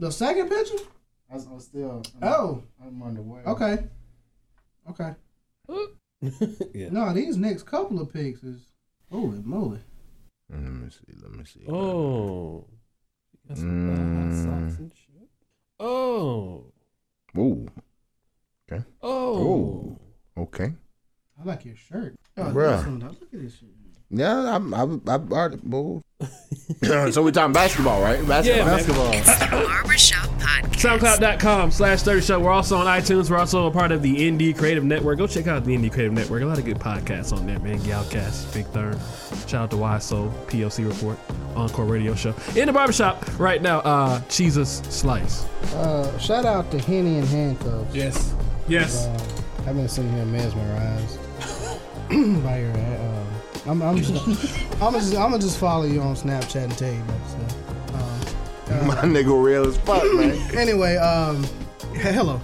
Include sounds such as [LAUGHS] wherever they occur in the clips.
The second picture? I was, I was still. Oh. I'm underway. Okay. Okay. [LAUGHS] yeah. No, these next couple of pics is holy moly. Let me see. Let me see. Oh. Got some hot Mm. socks and shit. Oh. Ooh. Okay. Oh. Okay. I like your shirt. Oh, Bruh. this one, Look at this shit. Yeah, I'm. I'm. I'm already moved. so we talking basketball, right? Yeah, Basketball. man. basketball. Barbershop Podcast. SoundCloud.com slash 30 Show. We're also on iTunes. We're also a part of the Indie Creative Network. Go check out the Indie Creative Network. A lot of good podcasts on there, man. Galcast, Big Thurn. Shout out to YSO, PLC Report, Encore Radio Show. In the barbershop right now, uh, Jesus Slice. Uh, shout out to Henny and Handcuffs. Yes. Yes. Uh, I've been sitting here mesmerized [CLEARS THROAT] by your. Uh, I'm, I'm just, I'm just, I'm gonna just follow you on Snapchat and tell you that stuff. Uh, My nigga real as fuck, man. anyway, um, hello.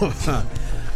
[LAUGHS]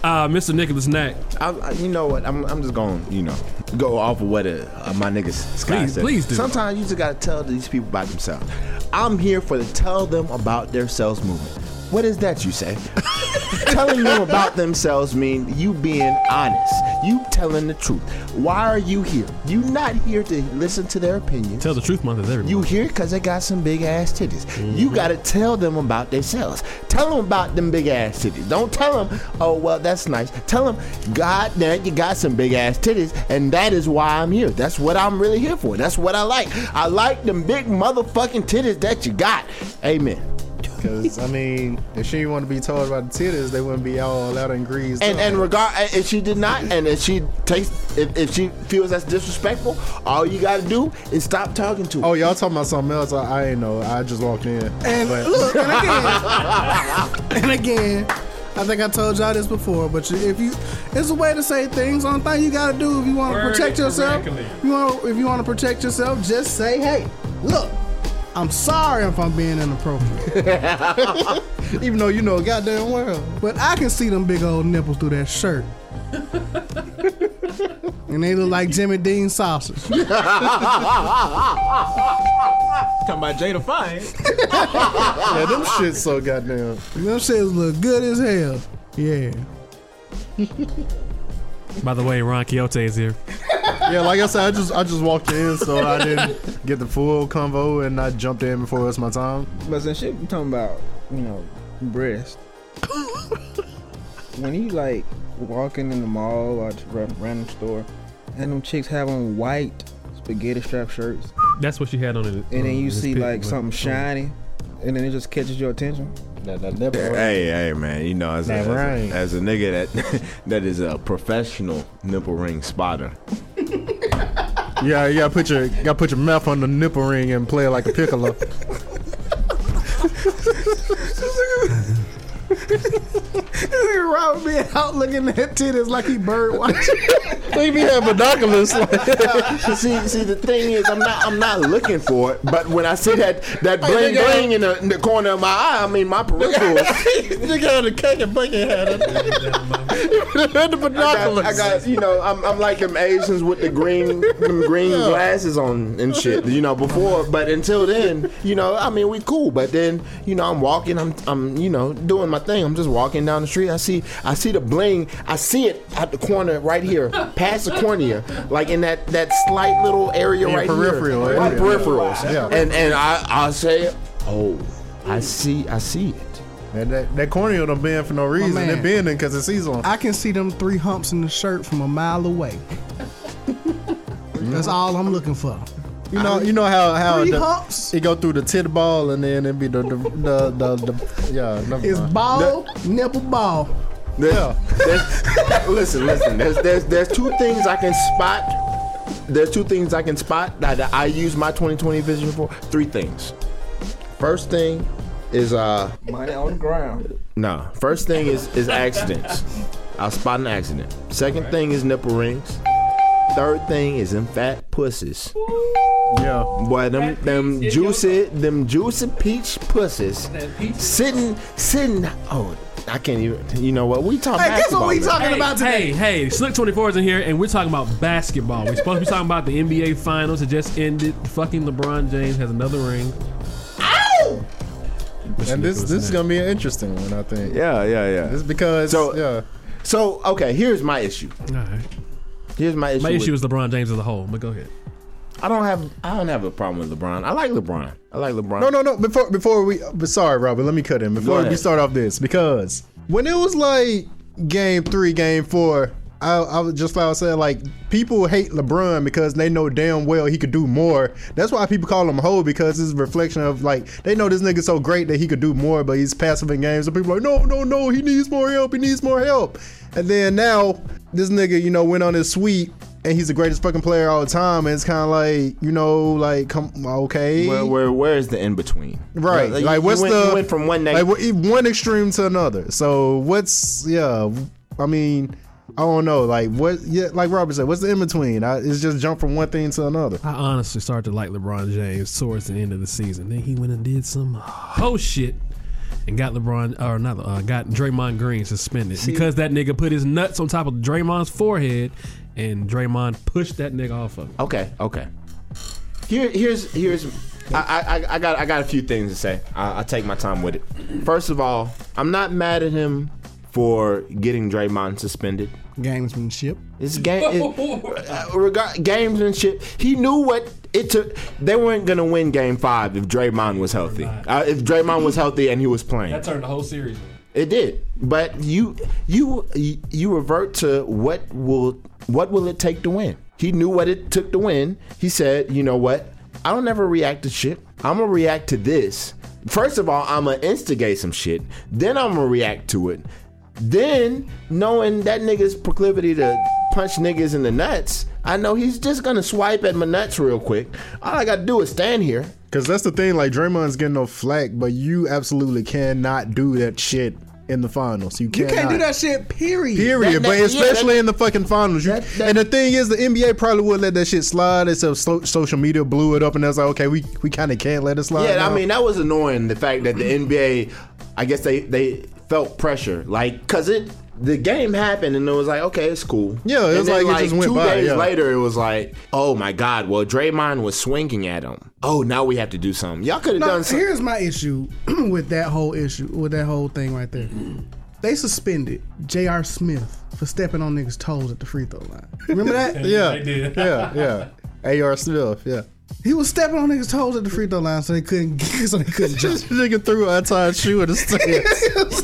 Uh, Mr. Nicholas Knack. I, I, you know what? I'm, I'm just going, to you know, go off of what uh, my niggas Sky Please- said. please do. Sometimes you just gotta tell these people about themselves. I'm here for the tell them about their selves movement. What is that you say? [LAUGHS] telling them about themselves mean you being honest. You telling the truth. Why are you here? You not here to listen to their opinions. Tell the truth month is every You month. here because they got some big ass titties. You Mm-hmm. got to tell them about themselves. Tell them about them big ass titties. Don't tell them, oh, well, that's nice. Tell them, God damn, you got some big ass titties, and that is why I'm here. That's what I'm really here for. That's what I like. I like them big motherfucking titties that you got. Amen. Because I mean, if she want to be told about the titties, they wouldn't be all out and greased. And up. and regard if she did not, and if she takes, if, if she feels that's disrespectful, all you got to do is stop talking to her. oh, y'all talking about something else? I, I ain't know. I just walked in. And But- look, and [LAUGHS] again, and again, I think I told y'all this before, but if you, it's a way to say things. Only thing you gotta do if you want to protect yourself, you want, if you want to protect yourself, just say, "Hey, look, I'm sorry if I'm being inappropriate, [LAUGHS] even though you know goddamn well. but I can see them big old nipples through that shirt." and they look like Jimmy Dean sausage. [LAUGHS] Talking about Jada Fine. [LAUGHS] Yeah, them shits so goddamn. Them shits look good as hell. Yeah. By the way, Ron Quixote is here. Yeah, like I said, I just I just walked in, so I didn't get the full convo, and I jumped in before it was my time. But since shit we talking about, you know, breast. when you like walking in the mall or just random store, and them chicks have on white spaghetti strap shirts, That's what she had on it. and then you uh, see like something shiny, and then it just catches your attention. That, that nipple. Hey, hey, man! You know, as a, That as, a, as a nigga that [LAUGHS] that is a professional nipple ring spotter, [LAUGHS] Yeah, you gotta put your you gotta put your mouth on the nipple ring and play it like a piccolo. [LAUGHS] Robert being out looking at titties like he bird watching. [LAUGHS] They be having binoculars. see, see, the thing is, I'm not, I'm not looking for it. But when I see that, that bling uh, bling in the, in the corner of my eye, I mean my peripherals. you got a cake and bucket hat. The I got. I got, you know, I'm, I'm like them Asians with the green, them green glasses on and shit. You know, before, but until then, you know, I mean, we cool. But then, you know, I'm walking, I'm, I'm, you know, doing my thing. I'm just walking down the street. I see, I see the bling. I see it at the corner right here, past the cornea, like in that that slight little area right peripheral here, my area. peripherals. Yeah. And and I, I say, oh, I see, I see it. And that, that cornea don't bend for no reason. man. It bending because it's seasonal. I can see them three humps in the shirt from a mile away. [LAUGHS] That's all I'm looking for. You know, you know how how Three the, humps it go through the tit ball and then it be the the the, the, the yeah. never is mind. ball, nipple ball. There's, there's, listen, listen. There's, there's, there's two things I can spot. There's two things I can spot that I use my 2020 vision for. Three things. First thing is uh Money on the ground. no. First thing is is accidents. I'll spot an accident. Second thing is nipple rings. Third thing is in fat pussies. yeah. Boy, them them juicy them juicy peach pussies sitting sitting. Oh, I can't even. You know what? We talk Hey, guess what we talking Hey, about today? hey, hey, Slick 24 is in here, and we're talking about basketball. We're supposed to be talking about the NBA Finals. It just ended. Fucking LeBron James has another ring. And this this is gonna be an interesting one, I think. Yeah, yeah, yeah. It's because So- yeah. So okay, here's my issue. All right. Here's my issue. My issue with- is LeBron James as a whole. But go ahead. I don't have I don't have a problem with LeBron. I like LeBron. I like LeBron. No, no, no. Before before we, but sorry, Robert. Let me cut in before we start off this because when it was like game three, game four, I, I was just like I said, like people hate LeBron because they know damn well he could do more. That's why people call him a hoe because it's a reflection of like they know this nigga so great that he could do more, but he's passive in games. So people are like, no, no, no, he needs more help. He needs more help. And then now this nigga, you know, went on his sweep. And he's the greatest fucking player all the time, and it's kind of like you know, like come okay, Where, where where is the in between? Right. Like, Like, what's went, the went from one like one extreme to another? So what's yeah? I mean, I don't know. Like what? Yeah, like Robert said, what's the in between? I, it's just jump from one thing to another. I honestly started to like LeBron James towards the end of the season. Then he went and did some whole shit and got LeBron or not uh, got Draymond Green suspended because that nigga put his nuts on top of Draymond's forehead and Draymond pushed that nigga off of him. Okay, okay. Here, here's here's. I, I I got I got a few things to say. I, I'll take my time with it. First of all, I'm not mad at him for getting Draymond suspended. Gamesmanship. It's game. It, [LAUGHS] uh, regard gamesmanship. He knew what it took. They weren't gonna win Game Five if Draymond was healthy. Uh, if Draymond was healthy and he was playing, that turned the whole series. it did. But you you you revert to what will what will it take to win? He knew what it took to win. He said, you know what? I don't ever react to shit. I'm gonna react to this. First of all, I'm gonna instigate some shit. Then I'm gonna react to it. Then, knowing that nigga's proclivity to punch niggas in the nuts, I know he's just gonna swipe at my nuts real quick. All I gotta do is stand here. Because that's the thing. Like Draymond's getting no flack, but you absolutely cannot do that shit in the finals. You, You can't do that shit. Period. Period, That- but that- yeah, especially that- in the fucking finals. You, that- that- and the thing is, the NBA probably would let that shit slide. It's a so, social media blew it up, and that's like, okay, we we kind of can't let it slide. Yeah, now. I mean that was annoying. The fact that the NBA, I guess they they felt pressure, like because it the game happened and it was like okay, it's cool. Yeah, it And was then, like it just went two by, days yeah. later, it was like oh my god, well Draymond was swinging at him. Oh, now we have to do something. Y'all could have No, done something. here's my issue [CLEARS THROAT] with that whole issue, with that whole thing right there. They suspended J.R. Smith for stepping on niggas' toes at the free throw line. Remember that? [LAUGHS] yeah, They yeah, yeah. Ar Smith, yeah. He was stepping on niggas' toes at the free throw line, so they couldn't, get [LAUGHS] so they couldn't jump. This [LAUGHS] nigga threw an untied shoe at the [LAUGHS] stands.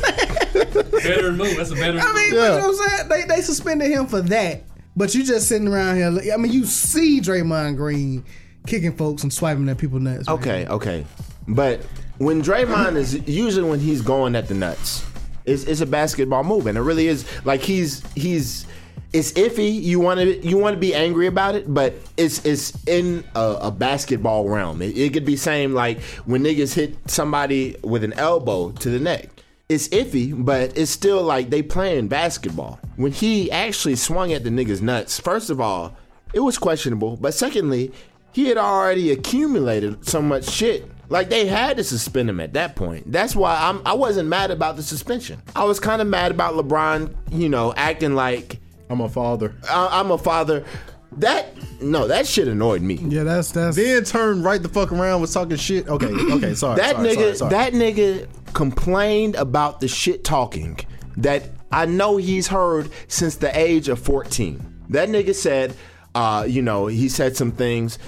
Better move. That's a better move. I mean, Yeah. you know what I'm saying? They they suspended him for that. But you just sitting around here. I mean, you see Draymond Green kicking folks and swiping at people nuts. man. Okay, okay. But when Draymond is usually when he's going at the nuts, it's, it's a basketball move, and it really is like he's he's it's iffy. You want to you want to be angry about it, but it's it's in a, a basketball realm. It, it could be same like when niggas hit somebody with an elbow to the neck. It's iffy, but it's still like they playing basketball. When he actually swung at the niggas nuts, first of all, it was questionable. But secondly, he had already accumulated so much shit. Like they had to suspend him at that point. That's why I'm I wasn't mad about the suspension. I was kind of mad about LeBron, you know, acting like I'm a father. I, I'm a father. That no, that shit annoyed me. Yeah, that's that's. Then turned right the fuck around was talking shit. Okay, okay, sorry. That sorry, nigga, sorry, sorry. that nigga complained about the shit talking that I know he's heard since the age of 14. That nigga said, uh, you know, he said some things.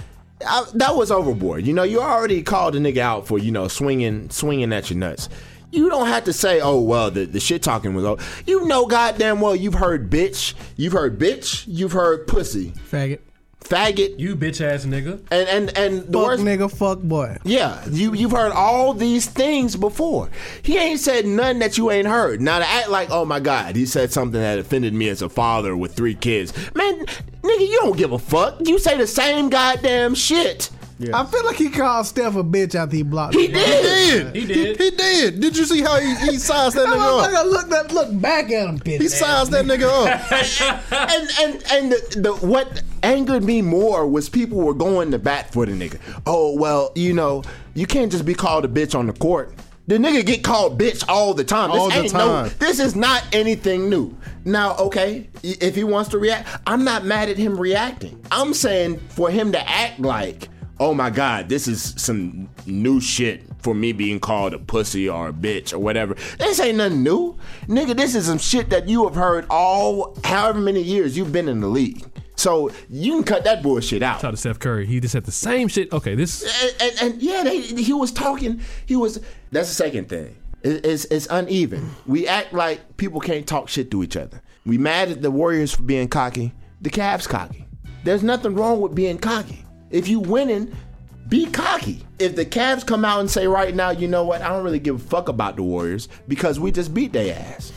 I, that was overboard. You know, you already called a nigga out for, you know, swinging, swinging at your nuts. You don't have to say, oh, well, the, the shit talking was over. You know goddamn well you've heard bitch, you've heard bitch, you've heard pussy, faggot. faggot, You bitch ass nigga. and, and, and the Fuck worst, nigga, fuck boy. yeah, you you've heard all these things before. He ain't said nothing that you ain't heard. Now to act like, oh my god, he said something that offended me as a father with three kids. Man, nigga, you don't give a fuck. You say the same goddamn shit. I feel like he called Steph a bitch after he blocked. He him. did. He did. He, did. Did you see how he, he sized that That nigga up? motherfucker look that look back at him, bitch. He sized that nigga up. [LAUGHS] and and and the, the what angered me more was people were going to bat for the nigga. Oh well, you know, you can't just be called a bitch on the court. The nigga get called bitch all the time. All this the time. no this is not anything new. Now, okay, if he wants to react, I'm not mad at him reacting. I'm saying for him to act like, oh my god, this is some new shit for me being called a pussy or a bitch or whatever. This ain't nothing new, nigga. This is some shit that you have heard all however many years you've been in the league. So you can cut that bullshit out. Shout out to Steph Curry. He just had the same shit. Okay, this and, and, and yeah, they, he was talking. He was. That's the second thing. It- it's, it's uneven. We act like people can't talk shit to each other. We mad at the Warriors for being cocky. The Cavs cocky. There's nothing wrong with being cocky. If you winning, be cocky. If the Cavs come out and say right now, you know what, I don't really give a fuck about the Warriors because we just beat their ass.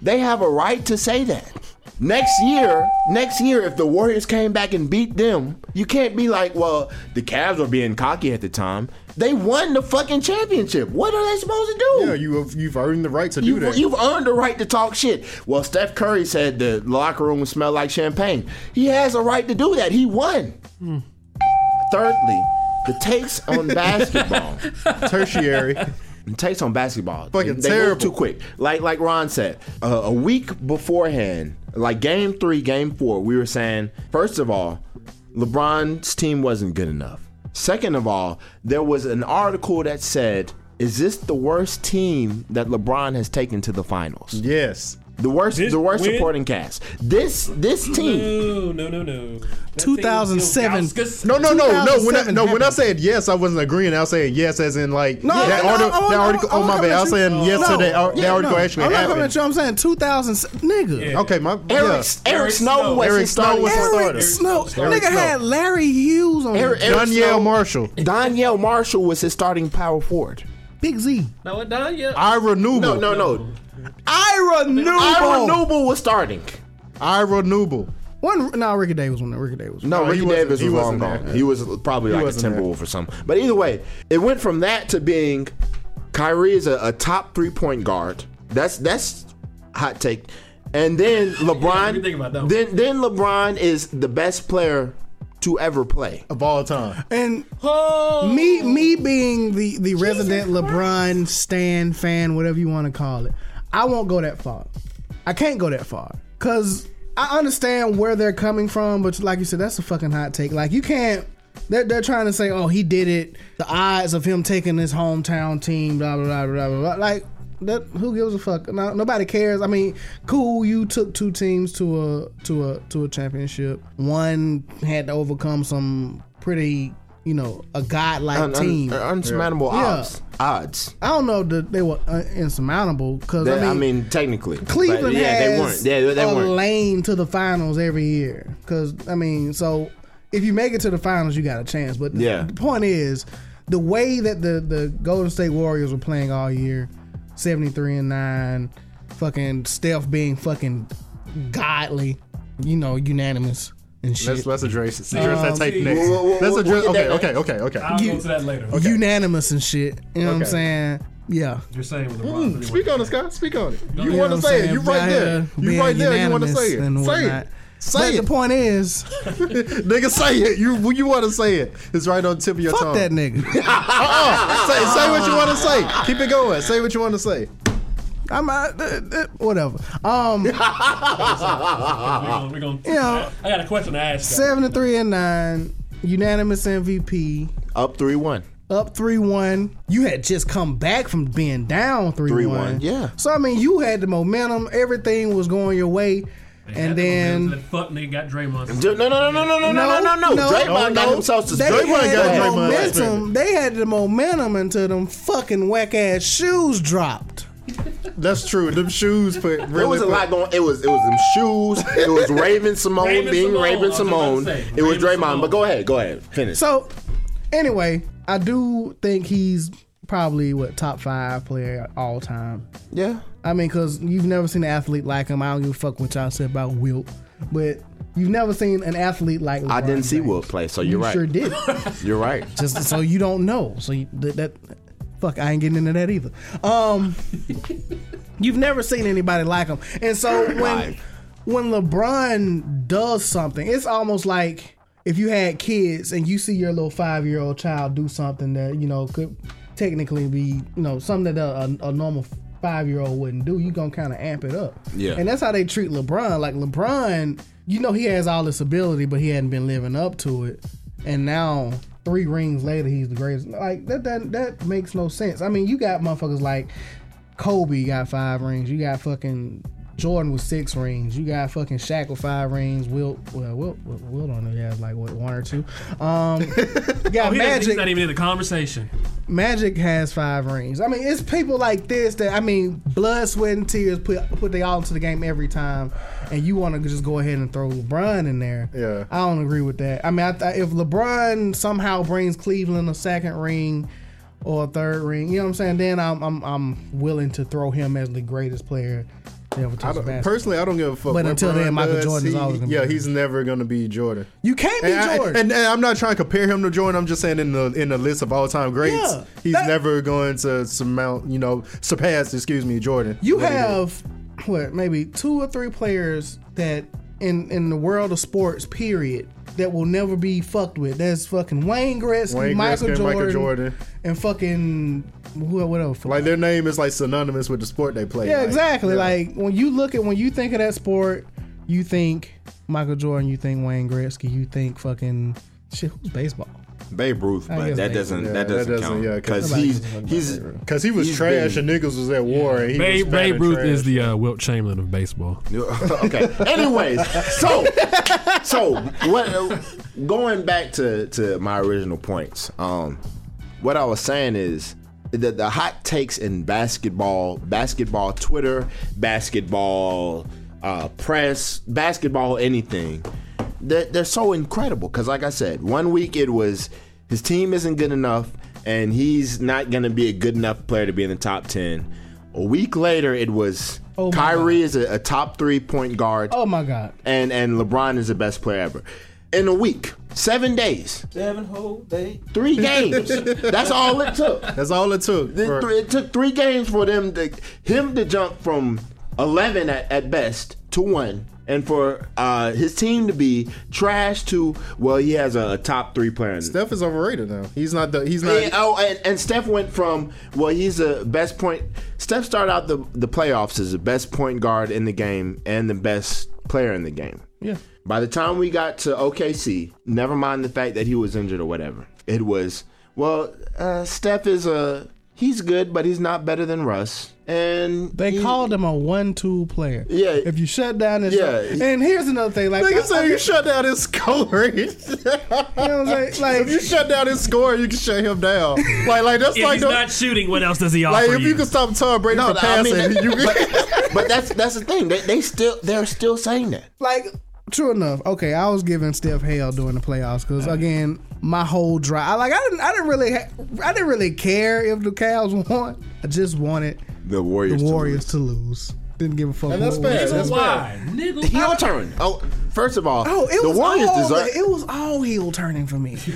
They have a right to say that. Next year, next year, if the Warriors came back and beat them, you can't be like, well, the Cavs were being cocky at the time. They won the fucking championship. What are they supposed to do? Yeah, you have, you've earned the right to do You've, that. you've earned the right to talk shit. Well, Steph Curry said the locker room would smell like champagne. He has a right to do that. He won. Hmm. Thirdly, the takes on [LAUGHS] basketball. Tertiary. The takes on basketball. Fucking they, they move too quick. Like like Ron said, uh, a week beforehand, like game three, game four, we were saying first of all, LeBron's team wasn't good enough. Second of all, there was an article that said, "Is this the worst team that LeBron has taken to the finals?" yes. The worst, This the worst win- supporting cast. This this team. no, no, no, no. 2007. No, no, no, no. When I, no, when I said yes, I wasn't agreeing. I was saying yes, as in like No, that, no, article, I won't- that article. won't Oh my bad. I was you. saying yes No. to that, ar- that article no. actually I'm not coming at you. I'm saying 2000, nigga. Yeah. Okay, my Eric, yeah. Eric, Eric Snow Snow. was Eric his Snow was the. Eric starter. Snow. Eric nigga Snow. had Larry Hughes on Eric- Eric Donyell Snow- Marshall, Donyell Marshall was his starting power forward. Big Z. No, it done yet. Ira Newble, No, no, no. Ira Ira Newble was starting. Ira Newble. One, no, Ricky Davis was there. Ricky Davis. No, No, he Ricky wasn't- Davis he was long gone. there. He was probably like a wasn't there. Timberwolf or something. But either way, it went from that to being Kyrie is a, a top three point guard. That's that's hot take. And then [LAUGHS] LeBron. you think about then then LeBron is the best player to ever play. of all time. And Oh, me, me being the the resident LeBron stan fan, whatever you want to call it, I won't go that far. I can't go that far because I understand where they're coming from, but like you said, that's a fucking hot take. Like you can't. They're, they're trying to say, oh, he did it. The odds of him taking his hometown team, blah blah blah blah blah. Like that, who gives a fuck? No, nobody cares. I mean, cool. You took two teams to a to a to a championship. One had to overcome some pretty, you know, a godlike Un- un- team. unsurmountable Yeah. odds. Odds. I don't know that they were uh, insurmountable because That- I mean, technically, Cleveland yeah, has they weren't. Yeah, they a weren't. lane to the finals every year. Because I mean, so if you make it to the finals, you got a chance. But Yeah. the point is, the way that the the Golden State Warriors were playing all year, seventy three and nine, fucking Steph being fucking godly, you know, unanimous and shit. Let's let's address address that tape see. next. We'll- we'll- let's we'll address. Okay, okay, okay, okay. I'll You- go to that later. Unanimous and shit. You know what I'm saying? Yeah. You're saying with LeBron. Mm, speak on it, Scott. Speak on it. You You want to I'm say it. saying? You right there. You being right there. You want to say it. Say whatnot. it. But Say the point is, [LAUGHS] [LAUGHS] Nigga, say it. You you want to say it. It's right on the tip of your fuck tongue. that nigga. [LAUGHS] Uh-uh. Say say what you want to say. Keep it going. Say what you want to say. I'm uh, uh, uh, whatever. Um, [LAUGHS] We're gonna, we're gonna, you know, I got a question to ask. you. seventy three and nine, unanimous MVP, Up three one. up three one. You had just come back from being down three 3-1, one. yeah. So I mean, you had the momentum. Everything was going your way, and then. that fuck nigga got Draymond. No, no, no, no, no, no, no, no, no, no. No, Draymond got himself They. Draymond had got the Draymond momentum. They had the momentum until them fucking whack ass shoes dropped. That's true. Them shoes put really. There was a put- lot going. It was it was them shoes. It was Raven [LAUGHS] Simone Raven being Simone, Raven was Simone. say, It was Raven Draymond. Simone. But go ahead, go ahead, finish. So, anyway, I do think he's probably what top five player all time. yeah, I mean, because you've never seen an athlete like him. I don't give a fuck what y'all said about Wilt, but you've never seen an athlete like. I didn't see James. Wilt play, so You you're right. You sure did. [LAUGHS] You're right. Just so you don't know. So you, that, that fuck, I ain't getting into that either. Um, [LAUGHS] you've never seen anybody like him, and so when when LeBron does something, it's almost like if you had kids and you see your little five year old child do something that you know could technically be you know something that a, a normal five year old wouldn't do, you gonna kind of amp it up. Yeah. and that's how they treat LeBron. Like LeBron, you know, he has all this ability, but he hadn't been living up to it, and now three rings later he's the greatest. Like that that that makes no sense. I mean, you got motherfuckers like Kobe got five rings. You got fucking Jordan with six rings. You got fucking Shaq with five rings. Will well, Will Will, Will don't know. He has like what one or two. Um, [LAUGHS] you got Oh, he Magic. he's not even in the conversation. Magic has five rings. I mean, it's people like this that I mean, blood, sweat, and tears put put they all into the game every time, and you want to just go ahead and throw LeBron in there. Yeah. I don't agree with that. I mean, I th- if LeBron somehow brings Cleveland a second ring or a third ring, you know what I'm saying? Then I'm I'm I'm willing to throw him as the greatest player ever I personally, I don't give a fuck. But what until then, Michael does, Jordan is always gonna Yeah, the he's never gonna be Jordan. You can't be And, I, Jordan. and, and I'm not trying to compare him to Jordan. I'm just saying in the in the list of all time greats, Yeah, he's that- never going to surmount, you know, surpass. Excuse me, Jordan. You What he did. have what maybe two or three players that in in the world of sports, period, that will never be fucked with. That's fucking Wayne Gretzky, Wayne Michael, Gretzky Jordan, Michael Jordan. and fucking who what else? Like their name is like synonymous with the sport they play. yeah, like, exactly. yeah. Like when you look at when you think of that sport, you think Michael Jordan, you think Wayne Gretzky, you think fucking shit. Who's baseball? Babe Ruth, but that doesn't Ruth. that doesn't that doesn't- count yeah, 'cause because nobody he's gives a fuck about he's Because he was trash been- and niggas was at war and he Babe, was Babe Ruth and is the uh, Wilt Chamberlain of baseball. [LAUGHS] okay. Anyways, so so what? Going back to to my original points, um, what I was saying is the the hot takes in basketball, basketball Twitter, basketball uh, press, basketball anything. They're, they're so incredible because, like I said, one week it was his team isn't good enough and he's not going to be a good enough player to be in the top ten. A week later, it was Oh Kyrie is a, a top three point guard, Oh my god. and and LeBron is the best player ever. In a week, seven days, Seven whole day. three [LAUGHS] games. That's all it took. That's all it took. It, for- it took three games for them to him to jump from eleven at, at best to one, and for uh, his team to be trash to well, he has a, a top three player. Steph is overrated now. He's not the. He's not. yeah, oh, and, and Steph went from well, he's the best point. Steph started out the the playoffs as the best point guard in the game and the best player in the game. Yeah. By the time we got to OKC, never mind the fact that he was injured or whatever, it was well, uh, Steph is a he's good, but he's not better than Russ. And They he- called him a one-two player. Yeah. If you shut down his, Yeah. And here's another thing, like, Nigga I- say you shut down his scoring. [LAUGHS] you know what I'm saying? Like, if you shut down his score, you can shut him down. [LAUGHS] Like, like that's If like he's the, not shooting, what else does he offer like if you? you can stop Tom Brady No, from I mean, passing, that- you [LAUGHS] but, but that's that's the thing. They, they still they're still saying that. like true enough. Okay, I was giving Steph hell during the playoffs because again, my whole drive, I like, I didn't, I didn't really, ha- I didn't really care if the Cavs [LAUGHS] won. I just wanted The Warriors. the to Warriors lose. to lose. Didn't give a fuck. And that's what- fair. That's Why? Nigga, Heel turn. Oh, first of all, Oh, it the was Warriors all, deserve. it was all heel turning for me. [LAUGHS]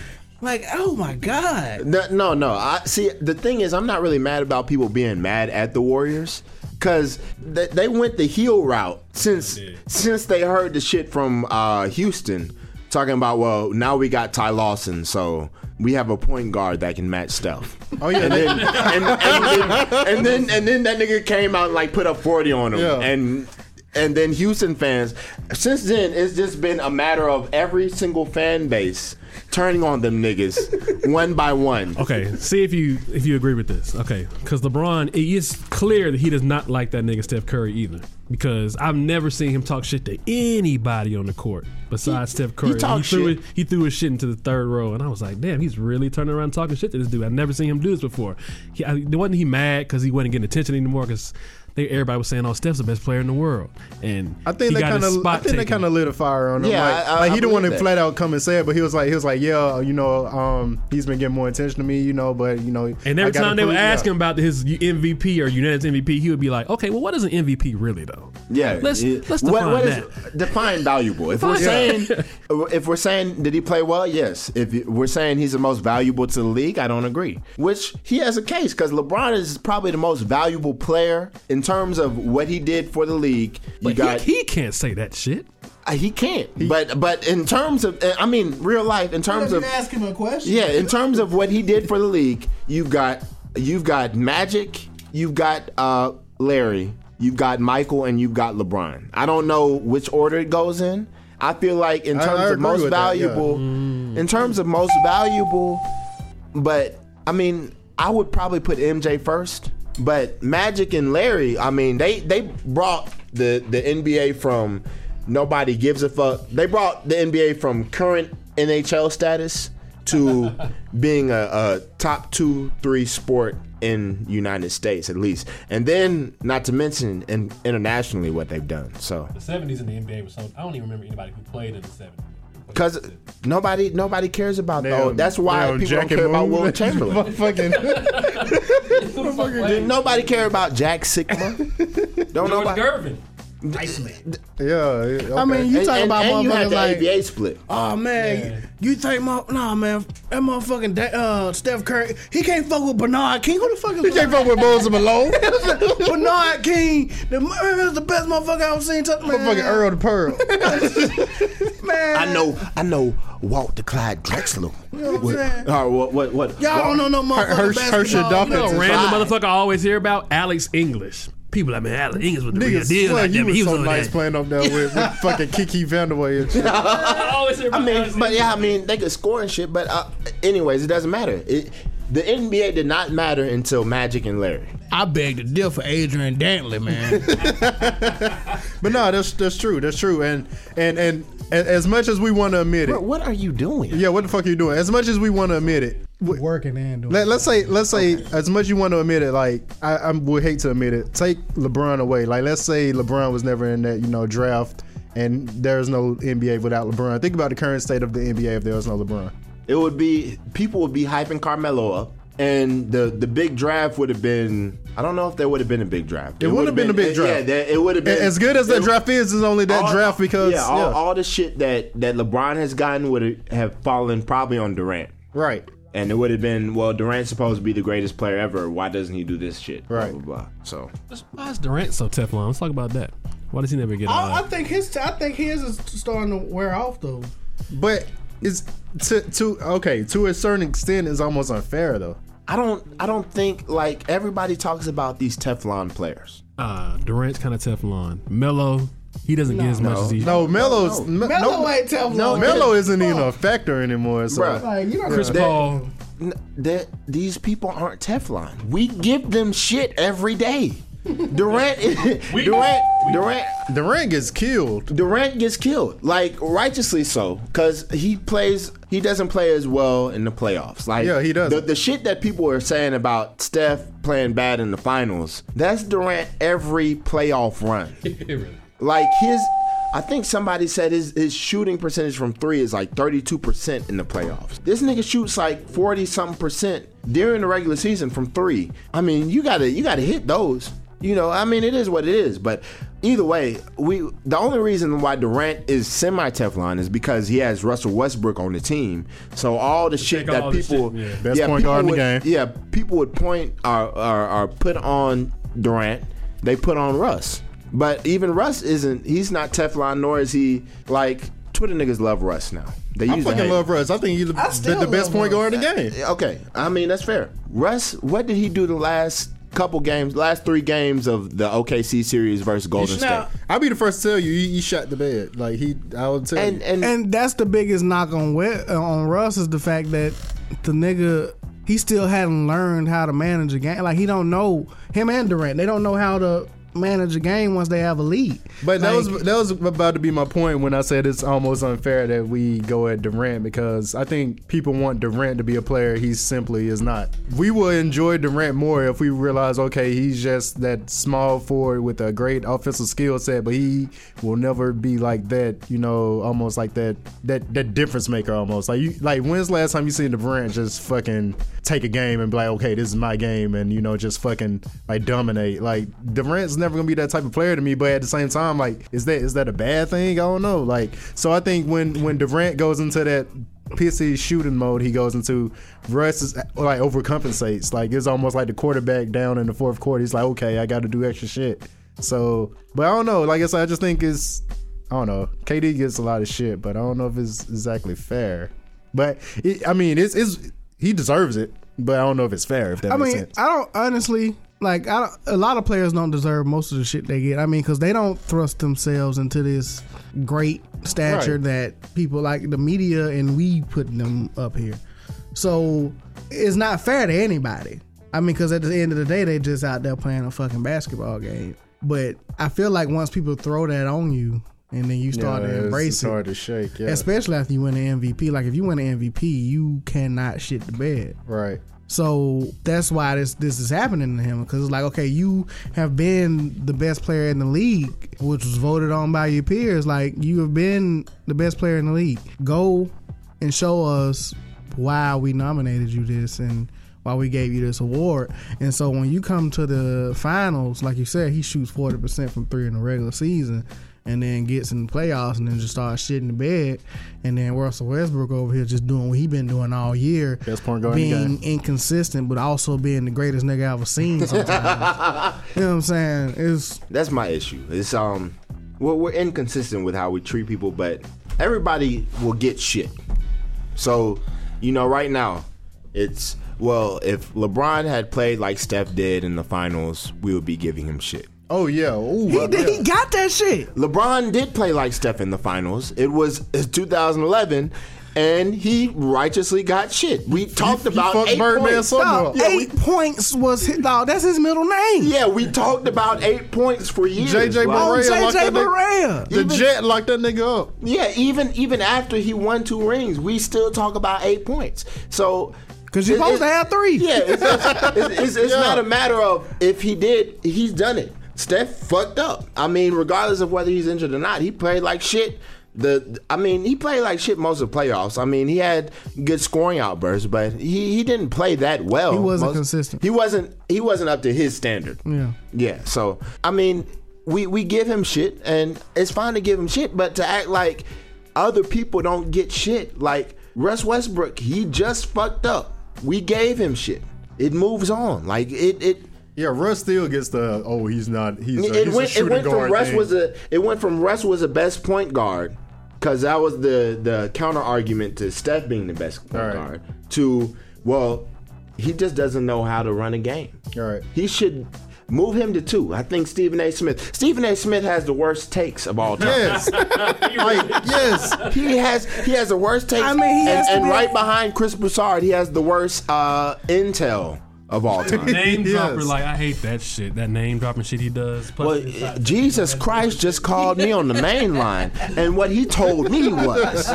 Like, oh my god. No, no, no. I see. The thing is, I'm not really mad about people being mad at the Warriors because they, they went the heel route since since they heard the shit from uh, Houston talking about well now we got Ty Lawson so we have a point guard that can match Steph. Oh yeah, And then, and, and, then and then and then that nigga came out and like put up 40 on him Yeah. and and then Houston fans since then it's just been a matter of every single fan base turning on them niggas [LAUGHS] one by one. Okay, see if you if you agree with this. Okay, because LeBron, it is clear that he does not like that nigga Steph Curry either. Because I've never seen him talk shit to anybody on the court besides Steph Curry. talks threw shit. It, he threw his shit into the third row, and I was like, damn, he's really turning around talking shit to this dude. I've never seen him do this before. He, I, wasn't he mad because he wasn't getting attention anymore? Because everybody was saying, "Oh, Steph's the best player in the world," and I think he they kind of. I think they kind of lit a fire on him. Yeah, like, I- I- like I he didn't want to flat out come and say it, but he was like, he was like, yeah, you know, um, he's been getting more attention to me, you know, but you know, And I every gotta time they would prove- ask yeah. him about his MVP or unanimous MVP, he would be like, "Okay, well, what is an MVP really though?" Yeah, let's yeah. let's What- define what is- that. define valuable. If we're saying, if we're saying, did he play well? Yes. If we're saying he's the most valuable to the league, I don't agree. Which he has a case because LeBron is probably the most valuable player in terms of what he did for the league. You But got he, he can't say that shit. uh, he can't. but but in terms of, I mean, real life. In terms of ask him a question. yeah, in terms of what he did for the league, you've got you've got Magic, you've got uh, Larry, you've got Michael, and you've got LeBron. I don't know which order it goes in. I feel like in I- terms I of agree most with that, yeah. valuable, in terms of most valuable, but I mean, I would probably put MJ first. But Magic and Larry, I mean, they they brought the the NBA from nobody gives a fuck. They brought the NBA from current NHL status to [LAUGHS] being a, a, top two, three sport in United States at least, and then not to mention in, internationally what they've done. So the '70s in the NBA was so I don't even remember anybody who played in the '70s. Cause nobody nobody cares about that. That's why people don't care about Wilt Chamberlain. [LAUGHS] fucking, fucking [LAUGHS] nobody care about Jack Sikma. don't George nobody. Gervin. Iceman. yeah, okay. I mean, you talking and, about and you had the like, ABA split. oh man, you think my nah man, that motherfucking da- uh, Steph Curry, he can't fuck with Bernard King. Who the fuck is You can't fuck with Moses Malone. [LAUGHS] Bernard King? The man is the best motherfucker I've seen. Touch man, Motherfucking Earl the Pearl. [LAUGHS] man. I know, I know. Walter Clyde Drexler. know what I'm What- saying? uh, what? What? What? Y'all don't know no motherfucking Hersh- Hershey basketball. Dawkins. No, random motherfucker I always hear about Alex English. People like man, Alex English was the real Niggas, deal. like, Like he that, was he was so nice there. playing up there with, with [LAUGHS] fucking Kiki Vandeweghe and shit. [LAUGHS] I always hear I about mean, but yeah, I mean, they could score and shit. But uh, anyways, it doesn't matter. It, the NBA did not matter until Magic and Larry. I beg to differ, Adrian Dantley, man. [LAUGHS] But no, that's that's true. That's true. And and and, and as much as we want to admit it, Bro, what are you doing? yeah, what the fuck are you doing? As much as we want to admit it, w- Working and doing. let, let's say let's say as much you want to admit it, like I, I would hate to admit it. Take LeBron away. Like let's say LeBron was never in that you know draft, and there's no NBA without LeBron. Think about the current state of the NBA if there was no LeBron. It would be people would be hyping Carmelo up, and the the big draft would have been. I don't know if there would have been a big draft. It would have been a big draft. Yeah, there- it would have been As good as that it- draft is, is only that all- draft because yeah, all, yeah. all the shit that that LeBron has gotten would have fallen probably on Durant. right. And it would have been, well, Durant's supposed to be the greatest player ever. Why doesn't he do this shit? Right. Blah, blah, blah. So, Why is Durant so Teflon? Let's talk about that. Why does he never get I, I think his. I think his is starting to wear off though. But it's to to okay to a certain extent is almost unfair though. I don't, I don't think like everybody talks about these Teflon players. uh, Durant's kind of Teflon? Melo, he doesn't get as much no. as he. No, Melo's no, Melo no, ain't Teflon. No, Melo isn't even a factor anymore. So Bruh. Like you know, Chris That- Paul. N- That these people aren't Teflon. We give them shit every day. [LAUGHS] [LAUGHS] Durant, We- Durant, Durant, Durant gets killed. Durant gets killed, like righteously so, because he plays. He doesn't play as well in the playoffs. Like Yeah, he doesn't. The, the shit that people are saying about Steph playing bad in the finals, that's Durant every playoff run. [LAUGHS] Like his, I think somebody said his his shooting percentage from three is like thirty two percent in the playoffs. This nigga shoots like forty something percent during the regular season from three. I mean, you gotta you gotta hit those. You know, I mean, it is what it is. But either way, we the only reason why Durant is semi Teflon is because he has Russell Westbrook on the team. So all the shit that people, shit, yeah. Best point people guard in the game. yeah, people would point or, or, or put on Durant. They put on Russ, but even Russ isn't. He's not Teflon, nor is he like Twitter niggas love Russ now. They I fucking hate. love Russ. I think he's the, the, best love point guard in the game. Okay, I mean that's fair. Russ, what did he do the last couple games, last three games of the OKC series versus Golden Now, State? I'll be the first to tell you, he, he shot the bed. Like he, I would tell And you. and, and that's the biggest knock on Wet, uh, on Russ is the fact that the nigga he still hadn't learned how to manage a game. Like he don't know him and Durant. They don't know how to manage a game once they have a lead. But that was that was about to be my point when I said it's almost unfair that we go at Durant because I think people want Durant to be a player he simply is not. We will enjoy Durant more if we realize okay he's just that small forward with a great offensive skill set, but he will never be like that. You know, almost like that that that difference maker almost. Like you like when's the last time you seen Durant just fucking take a game and be like okay this is my game and you know just fucking like dominate. Like Durant's never gonna be that type of player to me, but at the same time like is that is that a bad thing? I don't know. Like so I think when when Durant goes into that pissy shooting mode he goes into Russ is like overcompensates. Like it's almost like the quarterback down in the fourth quarter. He's like, okay, I got to do extra shit. So, but I don't know. Like I said, I just think it's I don't know. KD gets a lot of shit, but I don't know if it's exactly fair. But it, I mean, it's, it's he deserves it, but I don't know if it's fair. If that I makes mean, sense. I don't honestly. Like I a lot of players don't deserve most of the shit they get. I mean, because they don't thrust themselves into this great stature Right. that people like the media and we put them up here. So it's not fair to anybody. I mean, because at the end of the day, they just out there playing a fucking basketball game. But I feel like once people throw that on you and then you start Yeah, to embrace it's it, hard to shake. Yeah, especially after you win an MVP. Like if you win an MVP, you cannot shit the bed. right. So that's why this this is happening to him because it's like okay, you have been the best player in the league, which was voted on by your peers. Like you have been the best player in the league. Go and show us why we nominated you this and why we gave you this award. And so when you come to the finals, like you said, he shoots forty percent from three in the regular season. And then gets in the playoffs and then just starts shitting the bed. And then Russell Westbrook over here just doing what he been doing all year Best point guard in being inconsistent, but also being the greatest nigga I ever seen. Sometimes, [LAUGHS] you know what I'm saying? It's That's my issue. It's um, well, we're inconsistent with how we treat people, but everybody will get shit. So, you know, right now, it's well, if LeBron had played like Steph did in the finals, we would be giving him shit. Oh yeah. Ooh, he, yeah. did- he got that shit. LeBron did play like Steph in the finals. It was it's 2011, and he righteously got shit. We talked he about fucked eight Birdman points. so Yeah, eight points was his, dog. That's his middle name. Yeah, we talked about eight points for years. JJ Like- Oh, Barea locked JJ that nigga- Barea. The Even- Jet locked that nigga up. Yeah, even even after he won two rings, we still talk about eight points. So. Because you're it- supposed it- to have three. Yeah, it's, it's, it's, it's [LAUGHS] Yeah. not a matter of if he did, he's done it. Steph fucked up. I mean, regardless of whether he's injured or not, he played like shit. The I mean, he played like shit most of the playoffs. I mean, he had good scoring outbursts, but he, he didn't play that well. He wasn't most- consistent. He wasn't he wasn't up to his standard. Yeah. Yeah. So I mean, we we give him shit, and it's fine to give him shit, but to act like other people don't get shit, like Russ Westbrook, he just fucked up. We gave him shit. It moves on. Like it it. Yeah, Russ still gets the oh he's not he's a, It he's a went. It shooting went from Russ thing. was a. It went from Russ was a best point guard, because that was the the counter argument to Steph being the best point All right. guard. To well, he just doesn't know how to run a game. All right. He should move him to two. I think Stephen A. Smith. Stephen A. Smith has the worst takes of all time. Yes. [LAUGHS] like yes. He has he has the worst takes. I mean, he and, has and be- right behind Chris Broussard, he has the worst uh, intel of all time. Name Yes. dropper, like I hate that shit. That name dropping shit he does. Plus, Well, inside- Jesus [LAUGHS] Christ just called me on the main line, and what he told me was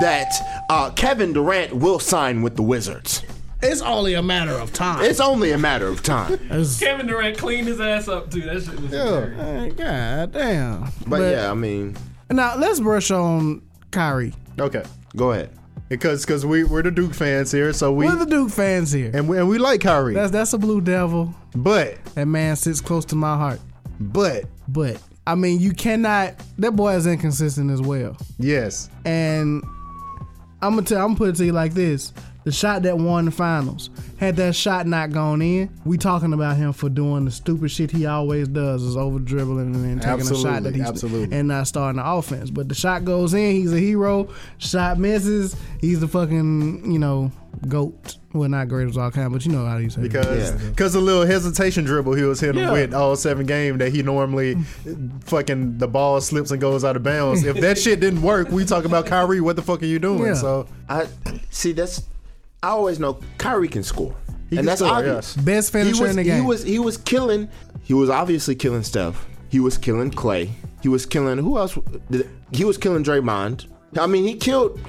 that uh, Kevin Durant will sign with the Wizards. It's only a matter of time. It's only a matter of time. Kevin Durant cleaned his ass up too. That shit was Yeah. hilarious. God damn. But, yeah, I mean, Now let's brush on Kyrie. Okay. go ahead. Because because we we're the Duke fans here, so we We're the Duke fans here. and we, and we like Kyrie. That's that's a blue devil. but That man sits close to my heart. but But I mean, you cannot. That boy is inconsistent as well. yes. And I'm gonna tell. I'm gonna put it to you like this: the shot that won the finals. Had that shot not gone in, we talking about him for doing the stupid shit he always does, is over dribbling and then taking a shot that Absolutely, he's absolutely. and not starting the offense. But the shot goes in, he's a hero. Shot misses, he's the fucking you know goat. Well, not great as all kind, but you know how you say. Because Yeah. because a little hesitation dribble he was hitting Yeah. with all seven game that he normally fucking the ball slips and goes out of bounds. If that shit didn't work, we talk about Kyrie. What the fuck are you doing? Yeah. So I see. That's I always know Kyrie can score, He and can that's score, obvious. yes. Best He finisher was, in the he was he was killing. He was obviously killing Steph. He was killing Clay. He was killing who else? Did, he was killing Draymond. I mean, he killed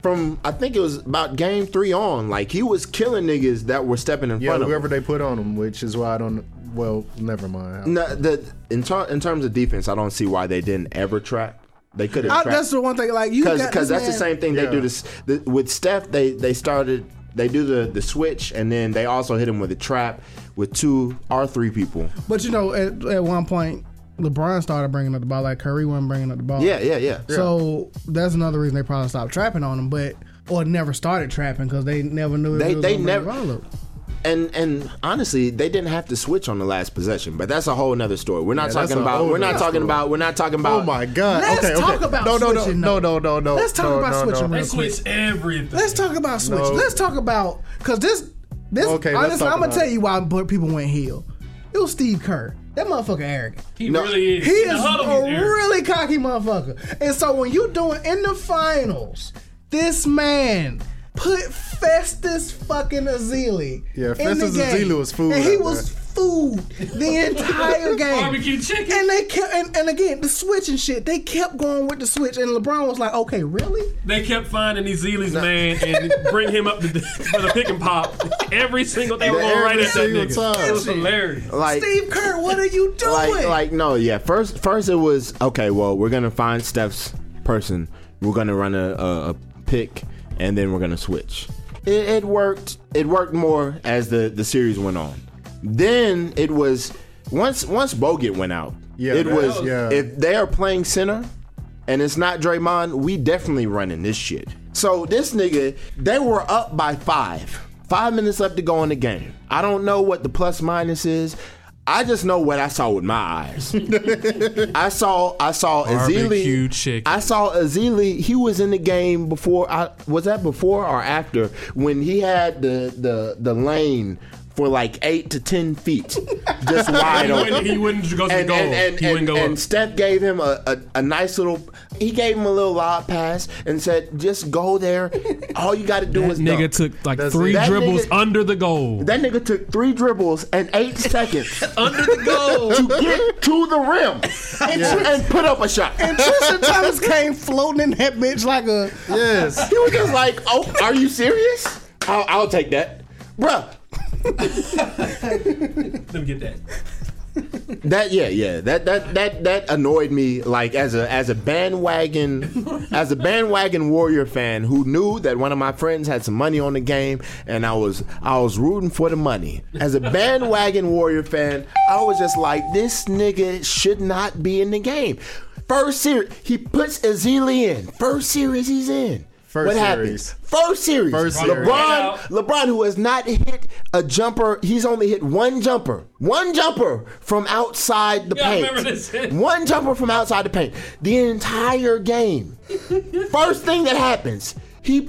from I think it was about game three on. Like he was killing niggas that were stepping in yeah, front of him. whoever they put on him, which is why I don't. Well, never mind. No, the in, ter- in terms of defense, I don't see why they didn't ever track. They could have that's the one thing. Like you, because got because this that's the same thing they do. This the, with Steph. They they started they do the the switch and then they also hit him with a trap with two or three people. But you know, at, at one point, LeBron started bringing up the ball like Curry wasn't bringing up the ball. Yeah, yeah, yeah. So that's another reason they probably stopped trapping on him, but or never started trapping because they never knew They- he was they never- the up. And and honestly, they didn't have to switch on the last possession, but that's a whole nother story. We're not Yeah, talking about. We're not talking story. about. We're not talking about. Oh my god. Let's okay, talk okay. about no, no, no, switching, no, though. no, no, no. Let's talk no, about no, switching no. real They switch everything. Let's talk about switch. No. Let's talk about because this this Okay, honestly, I'm gonna tell you why but people went heel. It was Steve Kerr. That motherfucker arrogant. He No, really is. He is a really cocky motherfucker. And so when you doing in the finals, this man put Festus fucking Ezeli. Yeah, in the Festus game. Was food And he was there. food the [LAUGHS] entire game. Barbecue chicken. And they kept, and, and again, the switch and shit, they kept going with the switch. And LeBron was like, okay, really? They kept finding these Zeelies, man, and [LAUGHS] bring him up to, for the pick and pop. Every single they were going right at that nigga. time. It was hilarious. Like Steve Kerr, what are you [LAUGHS] doing? like like no yeah first first it was okay well we're gonna find steph's person we're gonna run a, a, a pick and then we're gonna switch it, it worked it worked more as the the series went on then it was once once bogut went out Yeah, it was was- yeah. if they are playing center and it's not Draymond, we definitely running this shit. So this nigga, they were up by five. Five minutes left to go in the game. I don't know what the plus minus is. I just know what I saw with my eyes. [LAUGHS] I saw I saw Ezeli. I saw Ezeli. He was in the game before. I was that before or after when he had the the the lane for like eight to ten feet, just [LAUGHS] wide He open he wouldn't go to the goal. and, and, he wouldn't and, go and up. Steph gave him a, a, a nice little. He gave him a little lob pass and said, "Just go there. All you got to do That is nigga dunk." took like That's three it. Dribbles nigga- under the goal. That nigga took three dribbles and eight [LAUGHS] seconds under the goal. to get to the rim and, and put up a shot. and Tristan Thompson came floating in that bitch like a. Yes. He was just like, "Oh, are you serious? I'll, I'll take that, bruh." Let me get that. That yeah yeah. That that that that annoyed me like as a as a bandwagon as a bandwagon Warrior fan who knew that one of my friends had some money on the game and I was I was rooting for the money. As a bandwagon Warrior fan I was just like this nigga should not be in the game. First series he puts Ezeli in. First series he's in First what series. happens first series First series. LeBron Right out. LeBron, who has not hit a jumper, he's only hit one jumper, one jumper from outside the Yeah, I paint. remember this. [LAUGHS] One jumper from outside the paint. The entire game. First thing that happens, he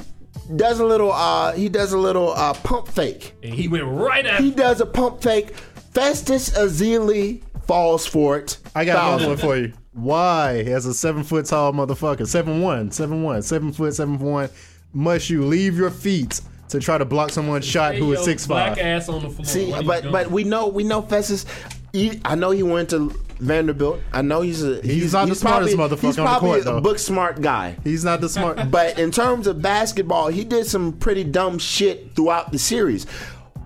does a little. uh He does a little uh pump fake. And he went right at He does a pump fake. Festus Ezeli falls for it. I got another one for you. Why, as a seven foot tall motherfucker, seven one, seven one, seven foot, seven one, must you leave your feet to try to block someone's shot who is Yo, six black five? ass on the floor. See, What he but doing? but we know we know Festus. He, I know he went to Vanderbilt. I know he's a He's not the smartest probably- motherfucker He's on the probably court, a book smart guy. He's not the smart. [LAUGHS] But in terms of basketball, he did some pretty dumb shit throughout the series.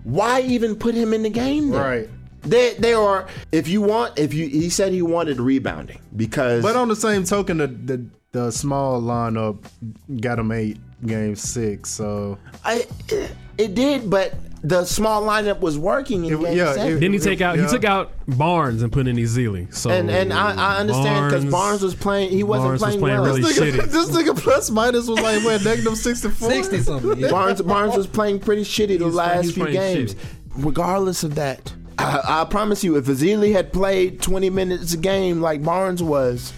Why even put him in the game? Then? Right. They they are. If you want, if you he said he wanted rebounding because But on the same token, the the, the small lineup got him eight game six. So I, it did, but the small lineup was working in It- game yeah, seven. it- Didn't he take out? Yeah. He took out Barnes and put in Ezeli. So and and I, I understand because Barnes was playing. He wasn't Barnes was playing, playing well. really this nigga, shitty. [LAUGHS] this nigga plus minus was like what negative sixty four. Sixty something. Yeah. Barnes Barnes was playing pretty shitty the He's- last he's few games. shitty. Regardless of that, I, I promise you, if Ezeli had played 20 minutes a game like Barnes was,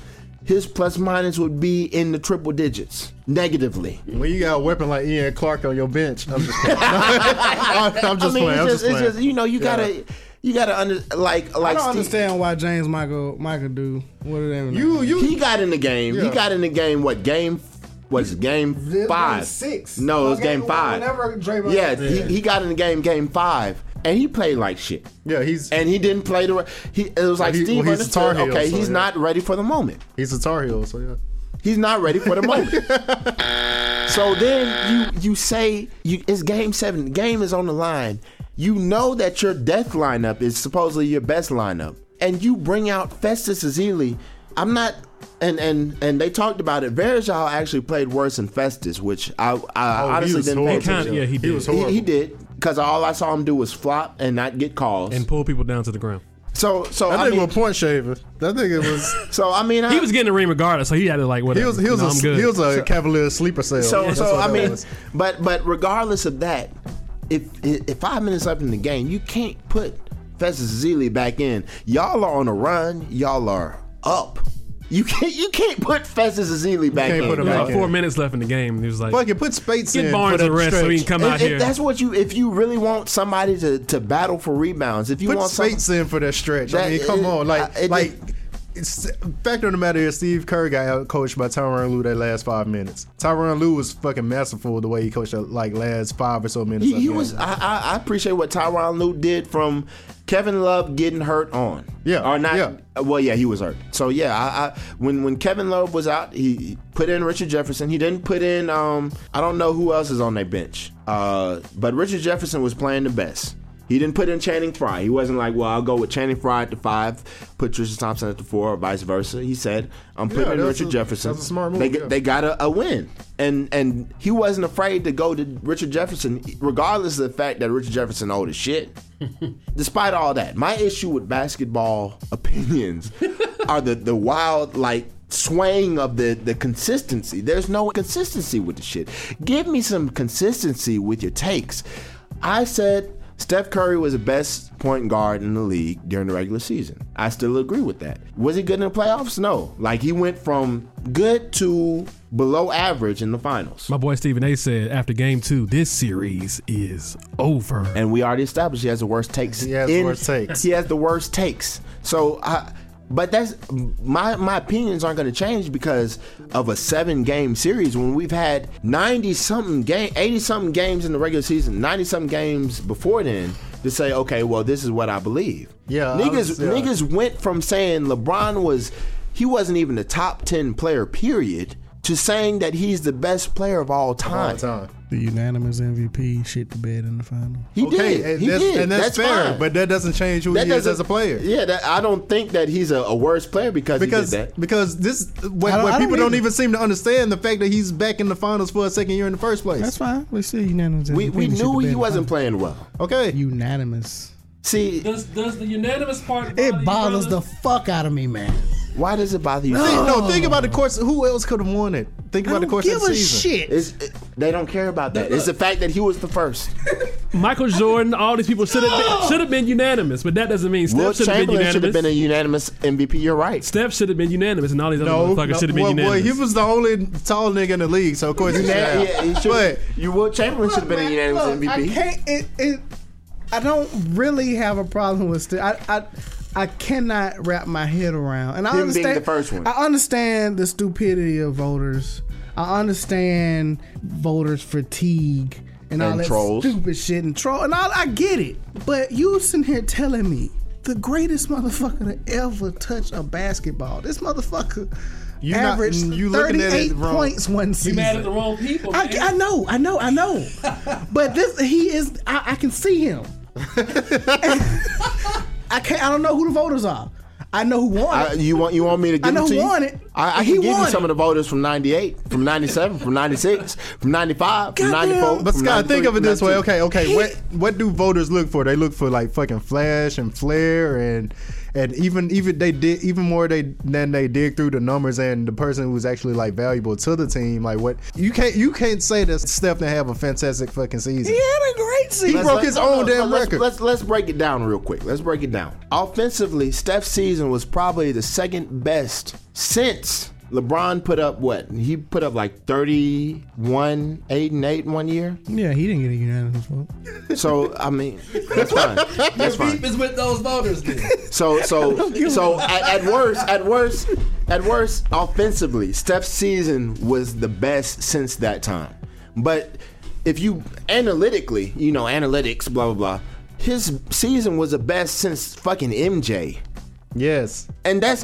his plus minus would be in the triple digits negatively. When you got a weapon like Ian Clark on your bench, I'm just playing. [LAUGHS] [LAUGHS] I'm just I mean, playing. I'm it's just just, it's playing. just you know you gotta you gotta under like like. I don't Steve- understand why James Michael Michael do what do they you you He got in the game. He got in the game. What game? Was it game five? six. No, it was game five. Whenever Draymond Yeah, he, he got in the game game five, and he played like shit. yeah he's and he didn't play the. He it was like he- Steve well, he's a Tar understood. Heel, okay, so he's yeah. not ready for the moment. he's a Tar Heel. So yeah. He's not ready for the moment. [LAUGHS] so then you you say you it's game seven. The game is on the line. You know that your death lineup is supposedly your best lineup, and you bring out Festus Ezeli. I'm not. And, and and they talked about it. Varejão actually played worse than Festus, which I, I Oh, honestly didn't pay horrible. Kinda- attention. yeah, he He did. was He, horrible. he did because all I saw him do was flop and not get calls. and pull people down to the ground. so so That I nigga mean, was a point shaver. That nigga was [LAUGHS] so I mean I, He was getting the ring regardless, so he had to like whatever. he was he was You know, a I'm good. he was a Cavalier sleeper cell. So, That's so I mean, was. but but regardless of that, if if five minutes left in the game, you can't put Festus Ezeli back in. Y'all are on a run. Y'all are up. You can't you can't put Festus Ezeli back can't in. put him There back like in. four minutes left in the game, and he was like, "Fuck it, put Spates "Get in Barnes for rest so he can stretch. come out If, here." if that's what you if you really want somebody to, to battle for rebounds, if you Put want some, Spates in for that stretch. I mean, come it- on, like, I- it like. It's, fact of the matter is, Steve Kerr got out coached by Tyronn Lue that last five minutes. Tyronn Lue was fucking masterful the way he coached that like last five or so minutes. he, he was. I, I, appreciate what Tyronn Lue did from Kevin Love getting hurt on. Yeah, or not. yeah. Well, yeah, he was hurt. So yeah, I, I when when Kevin Love was out, he he put in Richard Jefferson. He didn't put in. Um, I don't know who else is on their bench. Uh, but Richard Jefferson was playing the best. He didn't put in Channing Frye. He wasn't like, well, I'll go with Channing Frye at the five, put Tristan Thompson at the four, or vice versa. He said, I'm putting Yeah, in Richard a- Jefferson. that's a smart move, They, yeah. they got a, a win, and and he wasn't afraid to go to Richard Jefferson, regardless of the fact that Richard Jefferson old as shit. [LAUGHS] Despite all that, my issue with basketball opinions [LAUGHS] are the the wild like swaying of the the consistency. There's no consistency with the shit. Give me some consistency with your takes. I said Steph Curry was the best point guard in the league during the regular season. I still agree with that. Was he good in the playoffs? No. Like he went from good to below average in the finals. My boy Stephen A. said after game two, this series is over. and we already established he has the worst takes. He has the worst takes. He has the worst takes. So, I, but that's my my opinions aren't going to change because of a seven game series when we've had ninety something game, eighty something games in the regular season, ninety something games before then. To say, okay, well, this is what I believe. Yeah, niggas, was- yeah. niggas went from saying LeBron was he wasn't even the top ten player, period, to saying that he's the best player of all time. all time. The unanimous MVP shit the bed in the final. He did. and He that's, did. and that's, fair, fine. but that doesn't change who That he is as a player. Yeah, that, I don't think that he's a, a worse player because, Because he did that. because this what, I don't- what I don't people don't even seem to understand the fact that he's back in the finals for a second year in the first place. That's fine. We still unanimous. We, MVP we shit the knew bed he wasn't final. playing well. okay. unanimous. See, Does does the unanimous part? It bothers the fuck out of me, man. Why does it bother you? Think- no, think about the course. Who else could have won it? Think about the don't course give of the a season. shit. It's, it, they don't care about that. It's the fact that he was the first. [LAUGHS] Michael Jordan, all these people should have been, should have been unanimous, but that doesn't mean Wilt Steph should have been Chamberlain should have been a unanimous. unanimous MVP. You're right. Steph should have been unanimous, and all these other No, motherfuckers no should have been well, well, unanimous. he was the only tall nigga in the league, so of course he should Yeah, have. yeah, he should. But you Wilt Chamberlain should have been a Man, unanimous look, MVP. I can't. It, it. I don't really have a problem with still. I. I I cannot wrap my head around, and I Him being understand the first one. I understand the stupidity of voters. I understand voters fatigue and, all And that trolls. stupid shit and troll, and all. I get it, but you sitting here telling me the greatest motherfucker to ever touch a basketball. This motherfucker You not- averaged you looking at it 38 wrong. points one season. You mad at the wrong people, I. I know, I know, I know. [LAUGHS] but this, he is. I, I can see him. [LAUGHS] I can't. I don't know who the voters are. I know who won. I, it. you want you want me to give I know it to who you? won it. I, I He can give you won some it. of the voters from '98, from '97, from '96, from '95, from Goddamn. '94. But Scott, think of it this way. Okay, okay. He- What what do voters look for? They look for like fucking flash and flair and and even even they did even more they than they dig through the numbers and the person who's actually like valuable to the team. Like what you can't you can't say that Steph didn't have a fantastic fucking season. he had a great season. He broke his own damn let's, record. Let's let's break it down real quick. Let's break it down. Offensively, Steph's season was probably the second best since LeBron put up what? He put up like 31, 8 and 8 in one year. Yeah, he didn't get a unanimous vote. So, I mean, that's fine. [LAUGHS] That's fine. is with those voters. Then. So so [LAUGHS] so at, at worst, at worst, at worst, offensively, Steph's season was the best since that time. But if you analytically, you know, analytics, blah blah blah, his season was the best since fucking MJ. Yes. And that's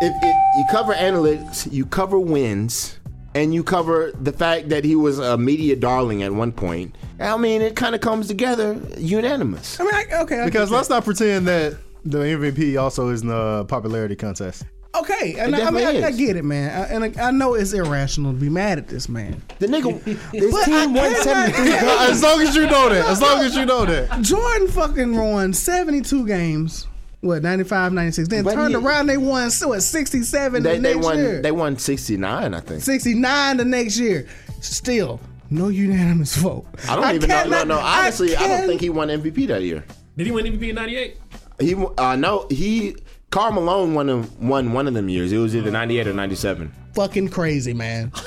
if, if you cover analytics, you cover wins, and you cover the fact that he was a media darling at one point. I mean, it kind of comes together unanimous. I mean, I, okay, I Because let's not pretend that the MVP also is in the popularity contest. okay, and I, I mean, definitely I, I get it, man, I, and I, I know it's irrational to be mad at this man. [LAUGHS] The nigga, [LAUGHS] this But team won cannot- 73 [LAUGHS] as long as you know that. As long as you know that. Jordan fucking won 72 games. What 95, 96. Then But turned he- around, they won so what 67 They, the they won. year. They won 69, I think. 69 the next year. Still, no unanimous vote. I don't even know. No, no. Honestly, I, don't think he won MVP that year. Did he win MVP in '98? He uh no he Karl Malone won them, won one of them years. It was either '98 or '97. Fucking crazy, man. [LAUGHS]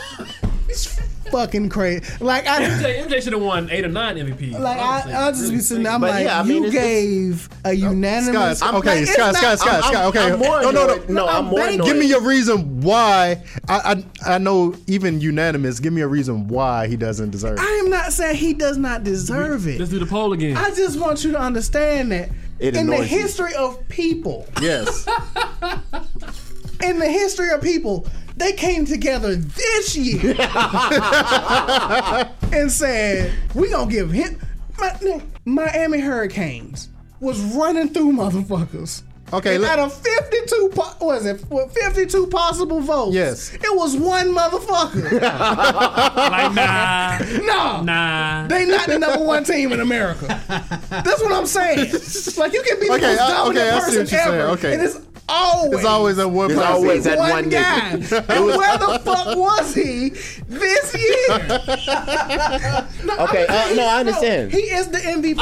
it's fucking crazy. Like I. MJ, MJ should have won eight or nine MVPs. Like I, I'll just be sitting. there, I'm But like, yeah, I mean, you gave a unanimous. Scott, I'm okay, like, it's Scott, not- Scott, Scott, I'm- Scott. I'm- Okay, I'm more no, no, no. annoyed. No, I'm more banking. annoyed. Give me your reason why. I, I I know even unanimous. Give me a reason why he doesn't deserve. it. I am not saying he does not deserve it. Let's do the poll again. I just want you to understand that It in the annoys you. history of people, Yes. [LAUGHS] in the history of people, they came together this year [LAUGHS] and said, "We gonna give him." Mi- Miami Hurricanes was running through motherfuckers. Okay, And let- out of fifty-two, po- was it fifty-two possible votes? Yes. it was one motherfucker. [LAUGHS] like, nah, no, nah. They not the number one team in America. That's what I'm saying. [LAUGHS] Like you can be the Okay, most uh, I- dominant okay, I see person what you're saying. ever, Okay. and it's always It's always a one. It's always that one, one guy. And where the fuck was he this year? [LAUGHS] Okay, uh, no, I understand. He is the MVP.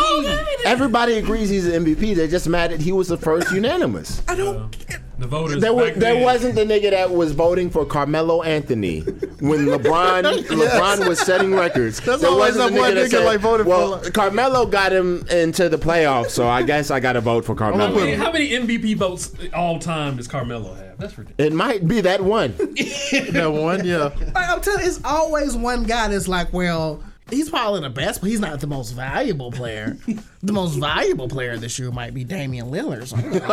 Everybody agrees he's the MVP. They're just mad that he was the first unanimous. I don't. The voters. There, was, there wasn't the nigga that was voting for Carmelo Anthony when LeBron [LAUGHS] LeBron was setting records. That's there always wasn't that the one nigga, like, voted for, well, like- Carmelo got him into the playoffs, so I guess I got to vote for How Carmelo. many, how many MVP votes all time does Carmelo have? That's ridiculous. It might be that one. [LAUGHS] that one. Yeah. Like, I'm telling you, it's always one guy that's like, well, he's probably the best, but he's not the most valuable player. [LAUGHS] the most valuable player of this year might be Damian Lillard. So, like,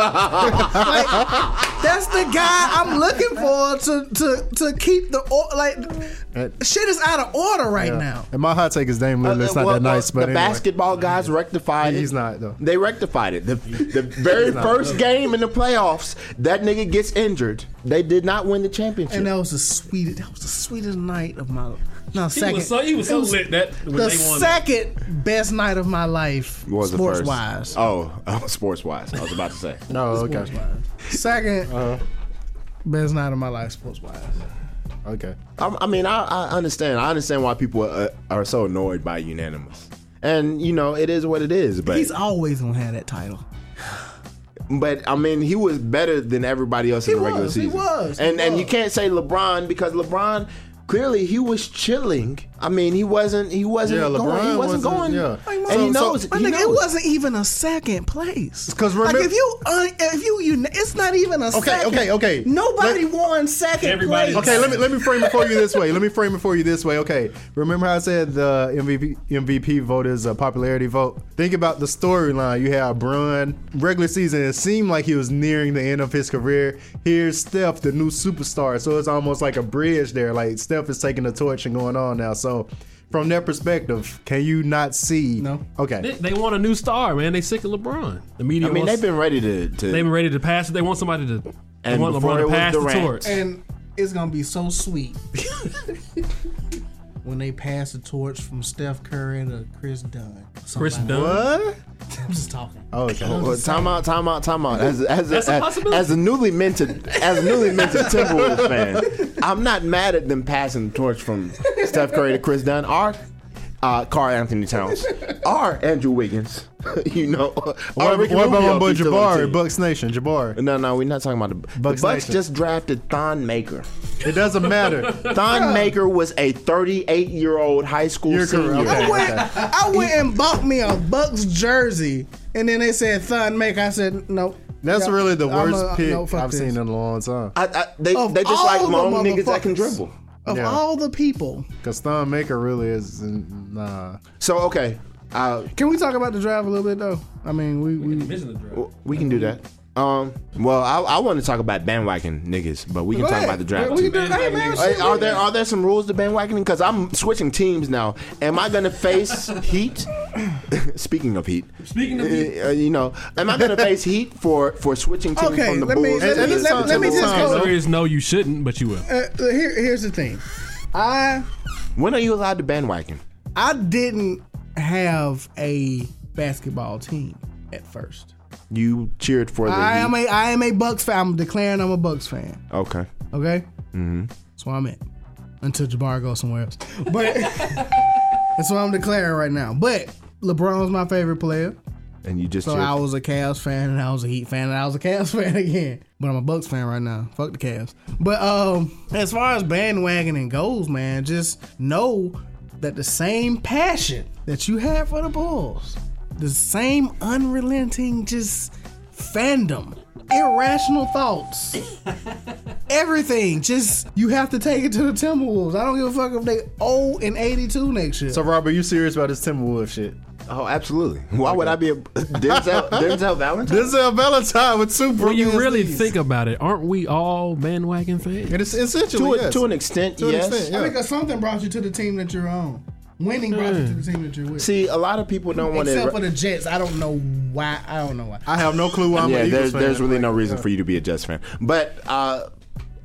that's the guy I'm looking for to to to keep the or, like shit is out of order right now. And my hot take is Dame Lillard's uh, not Well, that nice, but the anyway. basketball guys rectified it. He's not, though. They rectified it. The, the [LAUGHS] very first game in the playoffs, that nigga gets injured. They did not win the championship. And that was the sweetest. That was the sweetest night of my. No, He second. was so he was it so lit that the they second best night of my life, was the sports first? wise. Oh, [LAUGHS] oh sports wise. I was about to say. [LAUGHS] no, okay, Second Uh-huh. best night of my life, sports wise. okay. I, I mean, I, I understand. I understand why people are, are so annoyed by unanimous. And you know, it is what it is. But He's always gonna have that title. [SIGHS] but I mean, he was better than everybody else in He the regular season. he season. was, he and and you can't say LeBron because LeBron clearly he was chilling. I mean, he wasn't. He wasn't Yeah, going. He wasn't, wasn't- going. yeah. Like, And he knows. My he nigga, it wasn't even a second place. 'Cause like remember- if you, un, if you, you, it's not even a Okay, second. okay, okay. Okay. Nobody won second Everybody- place. Okay, let me let me frame it for you this way. Let me frame it for you this way. Okay, remember how I said the MVP MVP vote is a popularity vote? Think about the storyline. You have Bron regular season. It seemed like he was nearing the end of his career. Here's Steph, the new superstar. So it's almost like a bridge there. Like Steph is taking the torch and going on now. So from their perspective, can you not see? No. Okay. They, they want a new star, man. They sick of LeBron. The media. I mean, wants, they've been ready to. to they've been ready to pass it. They want somebody to. And want LeBron to pass the torch. and it's gonna be so sweet [LAUGHS] when they pass the torch from Steph Curry to Kris Dunn. Kris Dunn. What? I'm just talking. Oh, okay. Well, time out, time out, time out. As as That's a as, possibility. as a newly minted as a newly minted [LAUGHS] Timberwolves fan, I'm not mad at them passing the torch from Steph Curry to Kris Dunn or uh, Karl-Anthony Towns or Andrew Wiggins. [LAUGHS] you know, What, Ricky what about Rubio my boy if he's still on the Jabari. Bucks Nation, Jabari? No, no, we're not talking about the Bucks the Bucks. Nation. just drafted Thon Maker. It doesn't matter. [LAUGHS] Thon Maker was a 38 year old high school You're correct. senior. Okay. I went, I went and bought me a Bucks jersey, and then they said Thon Maker. I said nope. That's Yeah, really the worst a- pick no, I've this. seen in a long time. I, I, they Of they just all like the long niggas that can dribble. Of Yeah. all the people, Cause Thon Maker really is nah. So okay, uh, can we talk about the draft a little bit though? I mean, we, we Missing the draft. We can do that. Um. Well, I, I want to talk about bandwagon niggas, but we can Go talk ahead. about the draft. We too. do- hey, man, Hey, shit, are there are there some rules to bandwagoning? Because I'm switching teams now. Am I gonna face [LAUGHS] Heat? [LAUGHS] Speaking of Heat, Speaking of uh, you know, am I gonna face Heat for for switching teams Okay, from the let me- Bulls? let to me- the- let- let me just Suns? go- The answer is no, you shouldn't, but you will. Uh, here, here's the thing. I When are you allowed to bandwagon? I didn't have a basketball team at first. You cheered for the I Heat. am a I am a Bucks fan. I'm declaring I'm a Bucks fan. okay. Okay, mm-hmm. that's where I'm at until Jabbar goes somewhere else. But [LAUGHS] that's what I'm declaring right now. But LeBron's my favorite player. and you just So cheer. I was a Cavs fan and I was a Heat fan and I was a Cavs [LAUGHS] fan again. But I'm a Bucks fan right now. Fuck the Cavs. But um, as far as bandwagoning goes, man, just know that the same passion that you have for the Bulls, the same unrelenting just fandom, irrational thoughts, [LAUGHS] everything, just you have to take it to the Timberwolves. I don't give a fuck if they 0 and 82 next year. So, Robert, you serious about this Timberwolves shit? Oh, absolutely. [LAUGHS] Why would I be a [LAUGHS] Denzel, Denzel Valentine? Denzel Valentine with two When you really leads. think about it, aren't we all bandwagon fans? it is essentially to, a, yes. to an extent, To an yes. extent, I yeah. because something brought you to the team that you're on. Winning brought you to the team that you're with. See, a lot of people don't want Except to. for the Jets, I don't know why. I don't know why. I have no clue why I'm yeah, an there's fan. there's really no reason yeah. for you to be a Jets fan, but uh,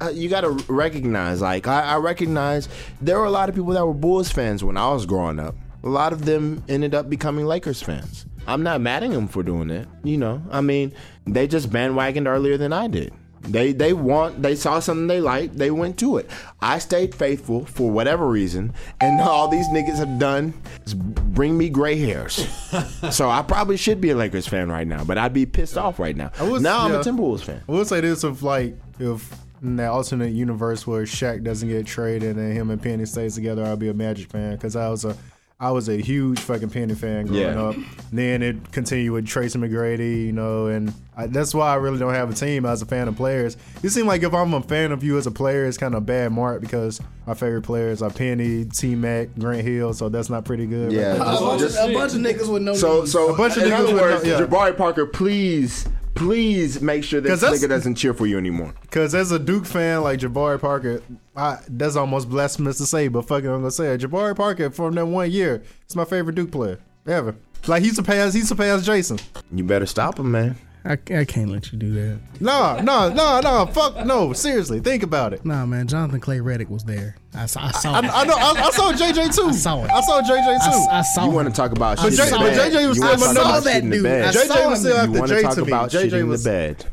uh, you got to recognize. Like I, I recognize there were a lot of people that were Bulls fans when I was growing up. A lot of them ended up becoming Lakers fans. I'm not mad at them for doing it. You know, I mean, they just bandwagoned earlier than I did. They they want they saw something they liked, they went to it. I stayed faithful for whatever reason, and [LAUGHS] all these niggas have done is bring me gray hairs. [LAUGHS] so I probably should be a Lakers fan right now, but I'd be pissed off right now. was- now I'm a Timberwolves fan. I will say this: if like if in that alternate universe where Shaq doesn't get traded and him and Penny stays together, I'll be a Magic fan because I was a I was a huge fucking Penny fan growing Yeah. up. Then it continued with Tracy McGrady, you know, and I, that's why I really don't have a team as a fan of players. It seems like if I'm a fan of you as a player, it's kind of a bad mark because my favorite players are Penny, T Mac, Grant Hill, so that's not pretty good. Yeah. A bunch, Just- of, a bunch of niggas with no. So, so A bunch of in niggas other with words, no- yeah. Jabari Parker, please, please make sure this 'Cause that's- nigga doesn't cheer for you anymore. Because as a Duke fan like Jabari Parker, I, that's almost blasphemous to say, but fucking I'm gonna say it. Jabari Parker from that one year, is my favorite Duke player ever. Like he's he surpassed, he surpassed Jason. You better stop him, man. I, I can't let you do that. No, no, no, no, fuck no. Seriously, think about it. Nah, man. Jonathan Clay Redick was there. I saw. I saw. I, I know. I, I saw JJ too. I saw it. I saw JJ too. I saw. You want to talk about But shit J- in the but bed. JJ was still wanna my talk number- about that shit in the dude. bed. I JJ saw was him still there. after You want to J talk to me. about shit JJ in was the bed.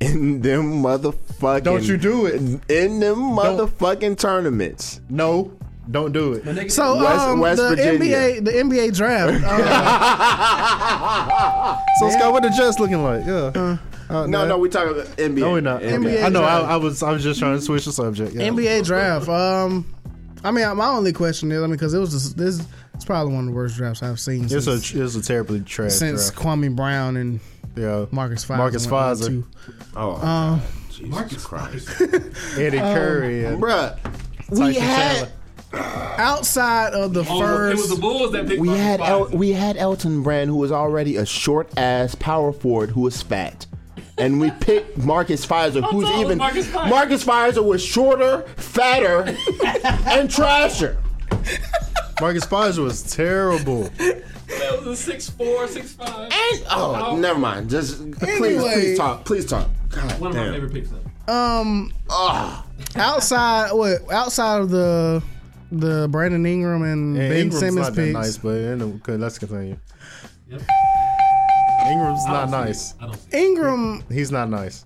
In them motherfucking. Don't you do it. In them motherfucking tournaments. no. Don't do it. So West- um, West the Virginia. NBA, the NBA draft. [LAUGHS] Uh, So Scott, what the Jets looking like? Yeah. Uh, No, no, we talking about NBA. No, we're not. NBA I know. I. I was. I was just trying to switch the subject. Yeah. NBA draft. Um, I mean, my only question is, I mean, because it was just, this. It's probably one of the worst drafts I've seen It's a. since, It's a terribly trash since draft. Kwame Brown and Yeah. Marcus Fizer. Marcus went Fizer. Oh, Um, Jesus Christ. [LAUGHS] Eddie Curry. and Bruh, we had Chandler. Outside of the Oh, first, it was the Bulls that picked we had El- we had Elton Brand, who was already a short ass power forward who was fat. And we picked Marcus Fizer, who's even Marcus Fizer? Marcus Fizer was shorter, fatter, and trasher. Marcus Fizer was terrible. That was a six four, six five. And oh, never mind. Just please, Anyway. please talk. Please talk. God One of my damn. favorite picks. Though. um, Ah, outside what? Outside of the the Brandon Ingram and And Ben Ingram's Simmons not that nice, but anyway, okay, let's continue. Yep. Ingram's I not nice. it. I don't see it. Ingram, He's not nice.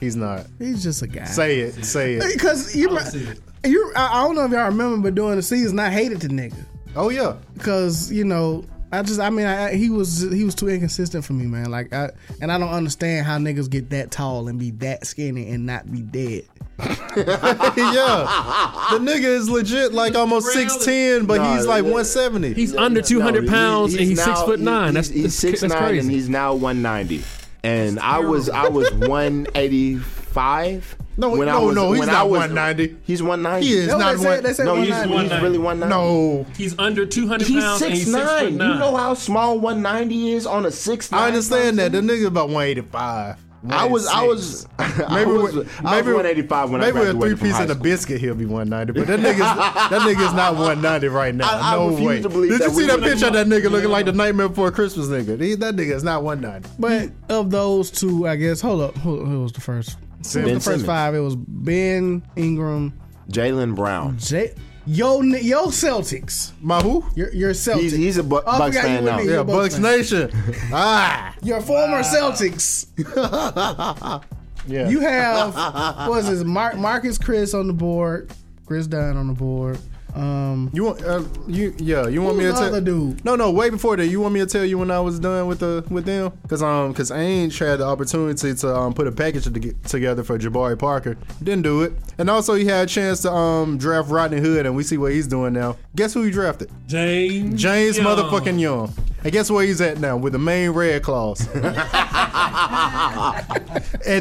He's not. he's just a guy. Say it. Say it. because you, I don't you, I, I don't know if y'all remember, but during the season, I hated the nigga. Oh yeah. because you know I just I mean I, he was he was too inconsistent for me man like I and I don't understand how niggas get that tall and be that skinny and not be dead [LAUGHS] yeah. The nigga is legit like almost six ten, but Nah, he's like yeah. one seventy. He's under two hundred No, he- pounds and he's now- six foot nine. He's, that's he's that's, six that's nine crazy. and he's now one ninety. And I was I was [LAUGHS] one eighty five. No, no, no, he's not 190. He's one ninety. He is That's what not they said, one. they said No, he's, 190. he's really one ninety. No. He's under two hundred He's pounds and six he's six foot nine. nine. You know how small one ninety is on a six. I understand that. The nigga about one eighty five. I was I was [LAUGHS] I Maybe was, we- I was one eighty five when maybe I with a three graduated from piece high and a biscuit he'll be one ninety. But that nigga's [LAUGHS] that nigga's not one ninety right now. I- I no way. to Did that you we see that picture of that nigga looking like the Nightmare Before Christmas nigga? He, that nigga is not one ninety. but of those two I guess hold up who, who was the first who Ben the first Simmons. five it was Ben Ingram Jaylen Brown. J yo yo Celtics My who? your your Celtics He's, he's a Bu- Oh, Bucks fan now. Yeah, Bucks Bucks fan. Nation. [LAUGHS] ah. your former Celtics [LAUGHS] Yeah. you have what was this Mar- Marcus Chris on the board Kris Dunn on the board Um, You want uh, you yeah, you want me to tell other dude? No, no, way before that. You want me to tell you when I was done with the with them? Cuz um cuz Ainge had the opportunity to um put a package to get together for Jabari Parker. Didn't do it. And also he had a chance to um draft Rodney Hood and we see what he's doing now. Guess who he drafted? James. James Young. motherfucking Young. And guess where he's at now with the Maine Red Claws. [LAUGHS] at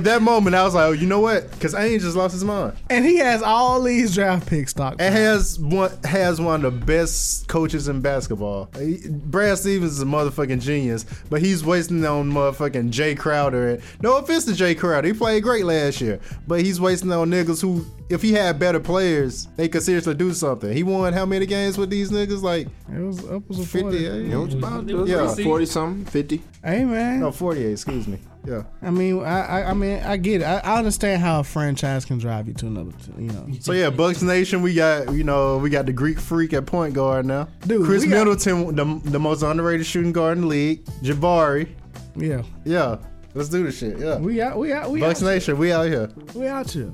that moment, I was like, oh, you know what? Because Ainge just lost his mind. and he has all these draft pick stock. And has one has one of the best coaches in basketball. He- Brad Stevens is a motherfucking genius, but he's wasting on motherfucking Jae Crowder. And no offense to Jae Crowder, he played great last year, but he's wasting on niggas who, if he had better players, they could seriously do something. He won how many games with these niggas? Like It was upwards of 50, 40. eh? It was about It was Yeah. recent. forty something, fifty. Hey man, no, 48. Excuse me. Yeah. I mean, I, I, I mean, I get it. I, I understand how a franchise can drive you to another, t- you know. So yeah, Bucks Nation, we got you know we got the Greek freak at point guard now. Dude, Khris we got- Middleton, the, the most underrated shooting guard in the league. Jabari, Yeah, yeah, let's do this shit. Yeah, we out, we out, we Bucks out, Nation, we out here. we out here.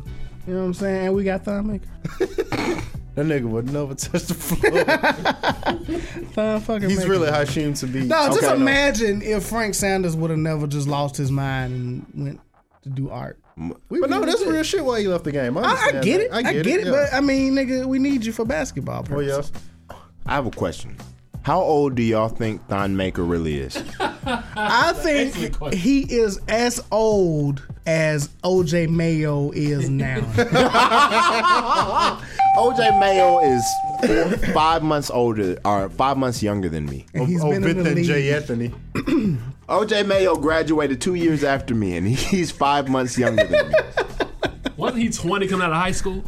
You know what I'm saying? And we got Thon Maker. [LAUGHS] That nigga would never touch the floor. [LAUGHS] Thon fucking. He's Maker. really Hashim to be. No, just Okay, no. imagine if Frank Sanders would have never just lost his mind and went to do art. but no, that's real shit. Why he left the game? I, I, I get that. it. I get, it. yeah. But I mean, nigga, we need you for basketball. oh yeah, I have a question. How old do y'all think Thon Maker really is? [LAUGHS] I think he is as old as OJ Mayo is now. [LAUGHS] OJ Mayo is four, five months older or five months younger than me. And he's oh, been in the Vincent J. league. Anthony. [CLEARS THROAT] OJ Mayo graduated two years after me, and he's five months younger than me. Wasn't he 20 coming out of high school?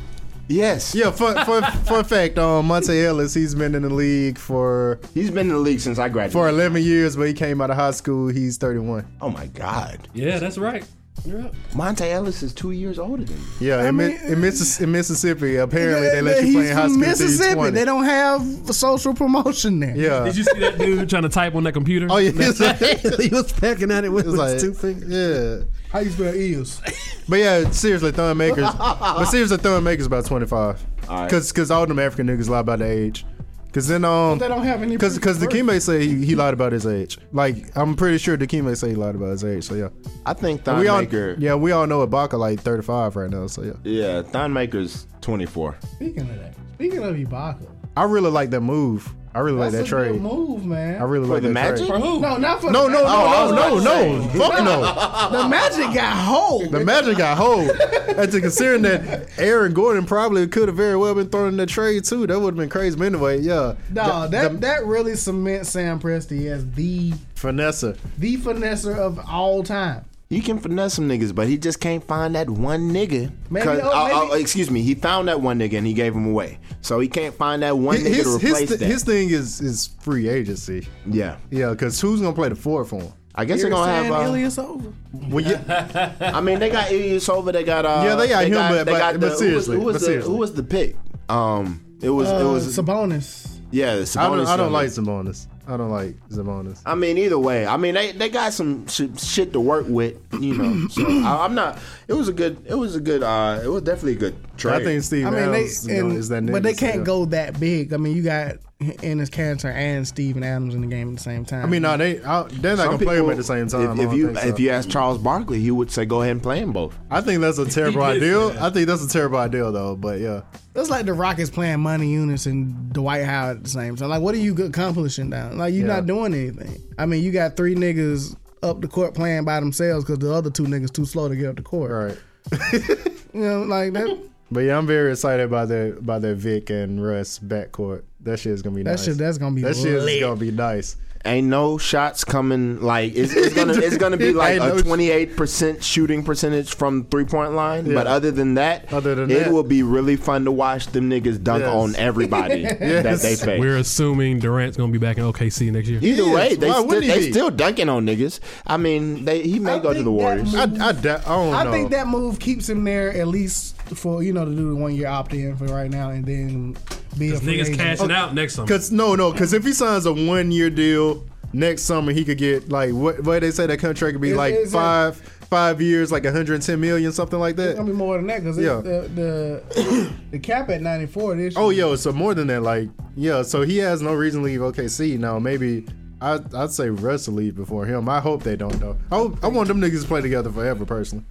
Yes. Yeah, fun, fun, fun fact. Um, Monta Ellis, he's been in the league for He's been in the league since I graduated. for 11 years, but he came out of high school. He's 31. oh my God. Yeah, that's right. You're. Monta Ellis is two years older than me. Yeah, in, Mi- in, Missis- in Mississippi, apparently they let you play in high school until Mississippi. They don't have social promotion there. Yeah. Did you see that dude trying to type on that computer? Oh yeah, like, [LAUGHS] he was pecking at it with his like two fingers. yeah. How you spell ears? But yeah, seriously, Thon Makers. [LAUGHS] but seriously, Thon Makers about 25. Alright. Cause, cause all them African niggas lie about the age. Cause then um, They don't have any. cause, cause proof of Dikembe say he, he lied about his age. Like I'm pretty sure Dikembe say he lied about his age. So yeah, I think Thon we all Maker. yeah we all know Ibaka like 35 right now. So yeah, Yeah, Thon Maker's 24. Speaking of that, speaking of Ibaka, I really like that move. I really like that that's a good trade. move, man. I really For like the that Magic? For who? no, not for No, the no, no, I was no, about no, no. Fuck no. The Magic got hold. The Magic got hold. and to considering that Aaron Gordon probably could have very well been thrown in the trade too, that would have been crazy. But anyway, yeah. No, The- that the that really cements Sam Presti as the Vanessa. the finesser of all time. He can finesse some niggas, but he just can't find that one nigga. Maybe- 'Cause- oh, uh, maybe- uh, excuse me, he found that one nigga and he gave him away. So he can't find that one nigga to His, replace his, that. his thing is is free agency. yeah, Yeah, because who's gonna play the four for him? I guess they're gonna have. Uh, Ilyasova. Well, yeah, I mean, they got Ilyasova. They got. Uh, Yeah, they got him, but- they got but the, seriously, who was, but who was the seriously. who was the pick? Um, it was it Uh, was Sabonis. yeah. The I don't Sabonis I don't like nigga. Sabonis. I don't like Sabonis. I mean, either way, I mean they, they got some sh- shit to work with, you know. [CLEARS THROAT] So I, I'm not. It was a good. It was a good. uh It was definitely a good trade. I think Steve I mean, Adams they is, gonna- and, is that but they can't yeah. go that big. I mean, you got Enes Kanter and Steven Adams in the game at the same time. I mean, no, they I, they're not Some gonna play them people- at the same time. If, if you so. if you ask Charles Barkley, he would say go ahead and play them both. I think that's a [LAUGHS] terrible He did idea. say that. I think that's a terrible idea though. But yeah, it's like the Rockets playing Motiejunas and Dwight Howard at the same time. Like, what are you accomplishing down? Like, you're Yeah. not doing anything. I mean, you got three niggas up the court playing by themselves because the other two niggas too slow to get up the court. right. [LAUGHS] You know, like that. But yeah, I'm very excited about the about that Vic and Russ backcourt. That shit is gonna be nice. That nice. shit, that's gonna be that shit is gonna be nice. Ain't no shots coming. Like it's, it's gonna [LAUGHS] it's gonna be like a 28 percent shooting percentage from three point line. But other than that, Other than it that. will be really fun to watch them niggas dunk Yes. on everybody [LAUGHS] that they face. We're assuming Durant's gonna be back in OKC next year. Either Yes, way, they, why still, they still dunking on niggas. I mean, they he may I go to the Warriors. move- I, I, da- I don't I think that move keeps him there at least for you know to do the one year opt in for right now and then be a Because free niggas agent. cashing out next summer. Cause no, no, cause if he signs a one year deal next summer, he could get like what? What they say that contract could be Is- like is it- five five years, like 110 million, something like It's gonna be more than that because Yeah. the, the the cap at ninety four this. Oh, year. yo, so more than that, like, yeah. So he has no reason to leave OKC now. Maybe I, I'd say Russ to leave before him. I hope they don't though. I, hope, I want them niggas to play together forever, personally.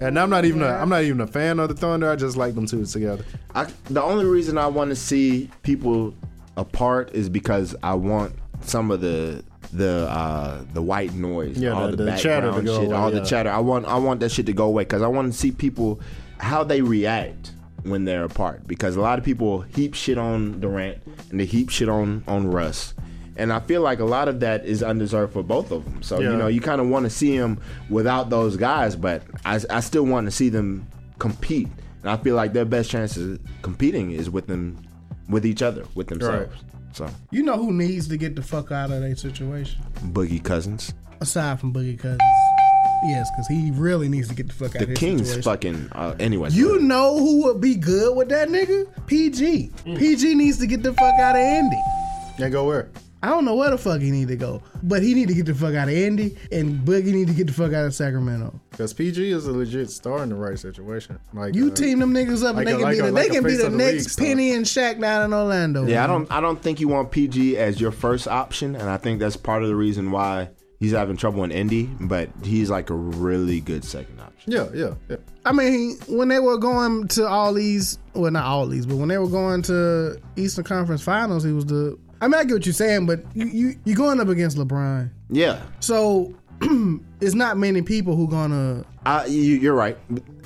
And I'm not even a, I'm not even a fan of the Thunder. I just like them two together. I, the only reason I want to see people apart is because I want some of the the uh, the white noise, Yeah, all the- the, the chatter to go shit, away, all yeah. the chatter. I want I want that shit to go away because I want to see people how they react when they're apart. Because a lot of people heap shit on Durant and they heap shit on on Russ. And I feel like a lot of that is undeserved for both of them. So Yeah. you know, you kind of want to see them without those guys, but I, I still want to see them compete. And I feel like their best chance of competing is with them, with each other, with themselves. So You know who needs to get the fuck out of their situation Boogie Cousins, aside from Boogie Cousins? Yes, because he really needs to get the fuck out the of his Kings, situation. fucking. Uh, anyway, You know who would be good with that nigga? PG. Mm. PG needs to get the fuck out of Indy. And go where? I don't know where the fuck he need to go, but he need to get the fuck out of Indy, and Boogie need to get the fuck out of Sacramento. Because PG is a legit star in the right situation. Like You uh, team them niggas up, like and they a- can like be a- the, like they can be the of the league next star. Penny and Shaq down in Orlando. Yeah, I don't. I don't think you want PG as your first option, and I think that's part of the reason why he's having trouble in Indy. But he's like a really good second option. Yeah, yeah, yeah. I mean, when they were going to all these, well, not all these, but when they were going to Eastern Conference Finals, he was the. I mean, I get what you're saying, but you you you're going up against LeBron, Yeah, so [CLEARS THROAT] it's not many people who gonna. I, you, you're right.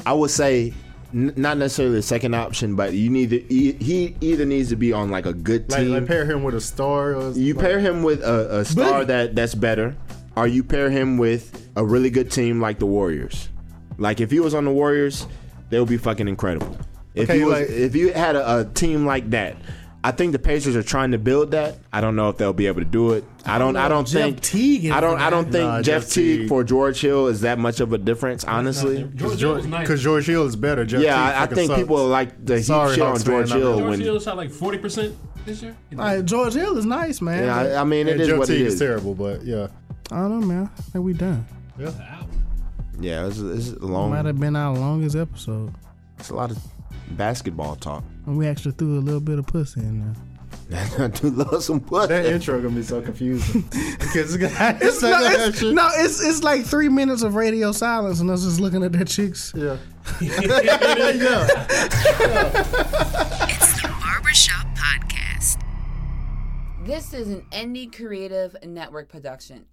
I would say n- not necessarily the second option, but you need to. He, he either needs to be on like a good Like, team. like pair him with a star. Or, you like, pair him with a, a star Boogie. that that's better, or you pair him with a really good team like the Warriors. Like if he was on the Warriors, they would be fucking incredible. If Okay, you was, like- if you had a, a team like that. I think the Pacers are trying to build that. I don't know if they'll be able to do it. I don't. I don't, Jeff think. Teague is I don't. for I don't that. think Nah, Jeff, Jeff Teague, Teague. for George Hill is that much of a difference. Honestly, George Hill George, was nice. because George Hill is better. Jeff yeah, Teague I, I fucking think sucks. people like the heap Sorry, shit on Hawks George fan, I Hill know. George when. Hill shot like forty percent this year. Like George Hill is nice, man. Yeah, I, I mean, it And is Jeff what Teague it is is. terrible, but yeah, I don't know, man. I think we done. Yeah, it's, it's a Might have been our longest episode. It's a lot of basketball talk. And we actually threw a little bit of pussy in there. [LAUGHS] I do love some pussy. that intro gonna be so confusing. [LAUGHS] because it's, It's, no, it's, no, it's it's like three minutes of radio silence and us just looking at their chicks. [LAUGHS] yeah. It's the Barbershop Podcast. This is an Indie Creative Network production.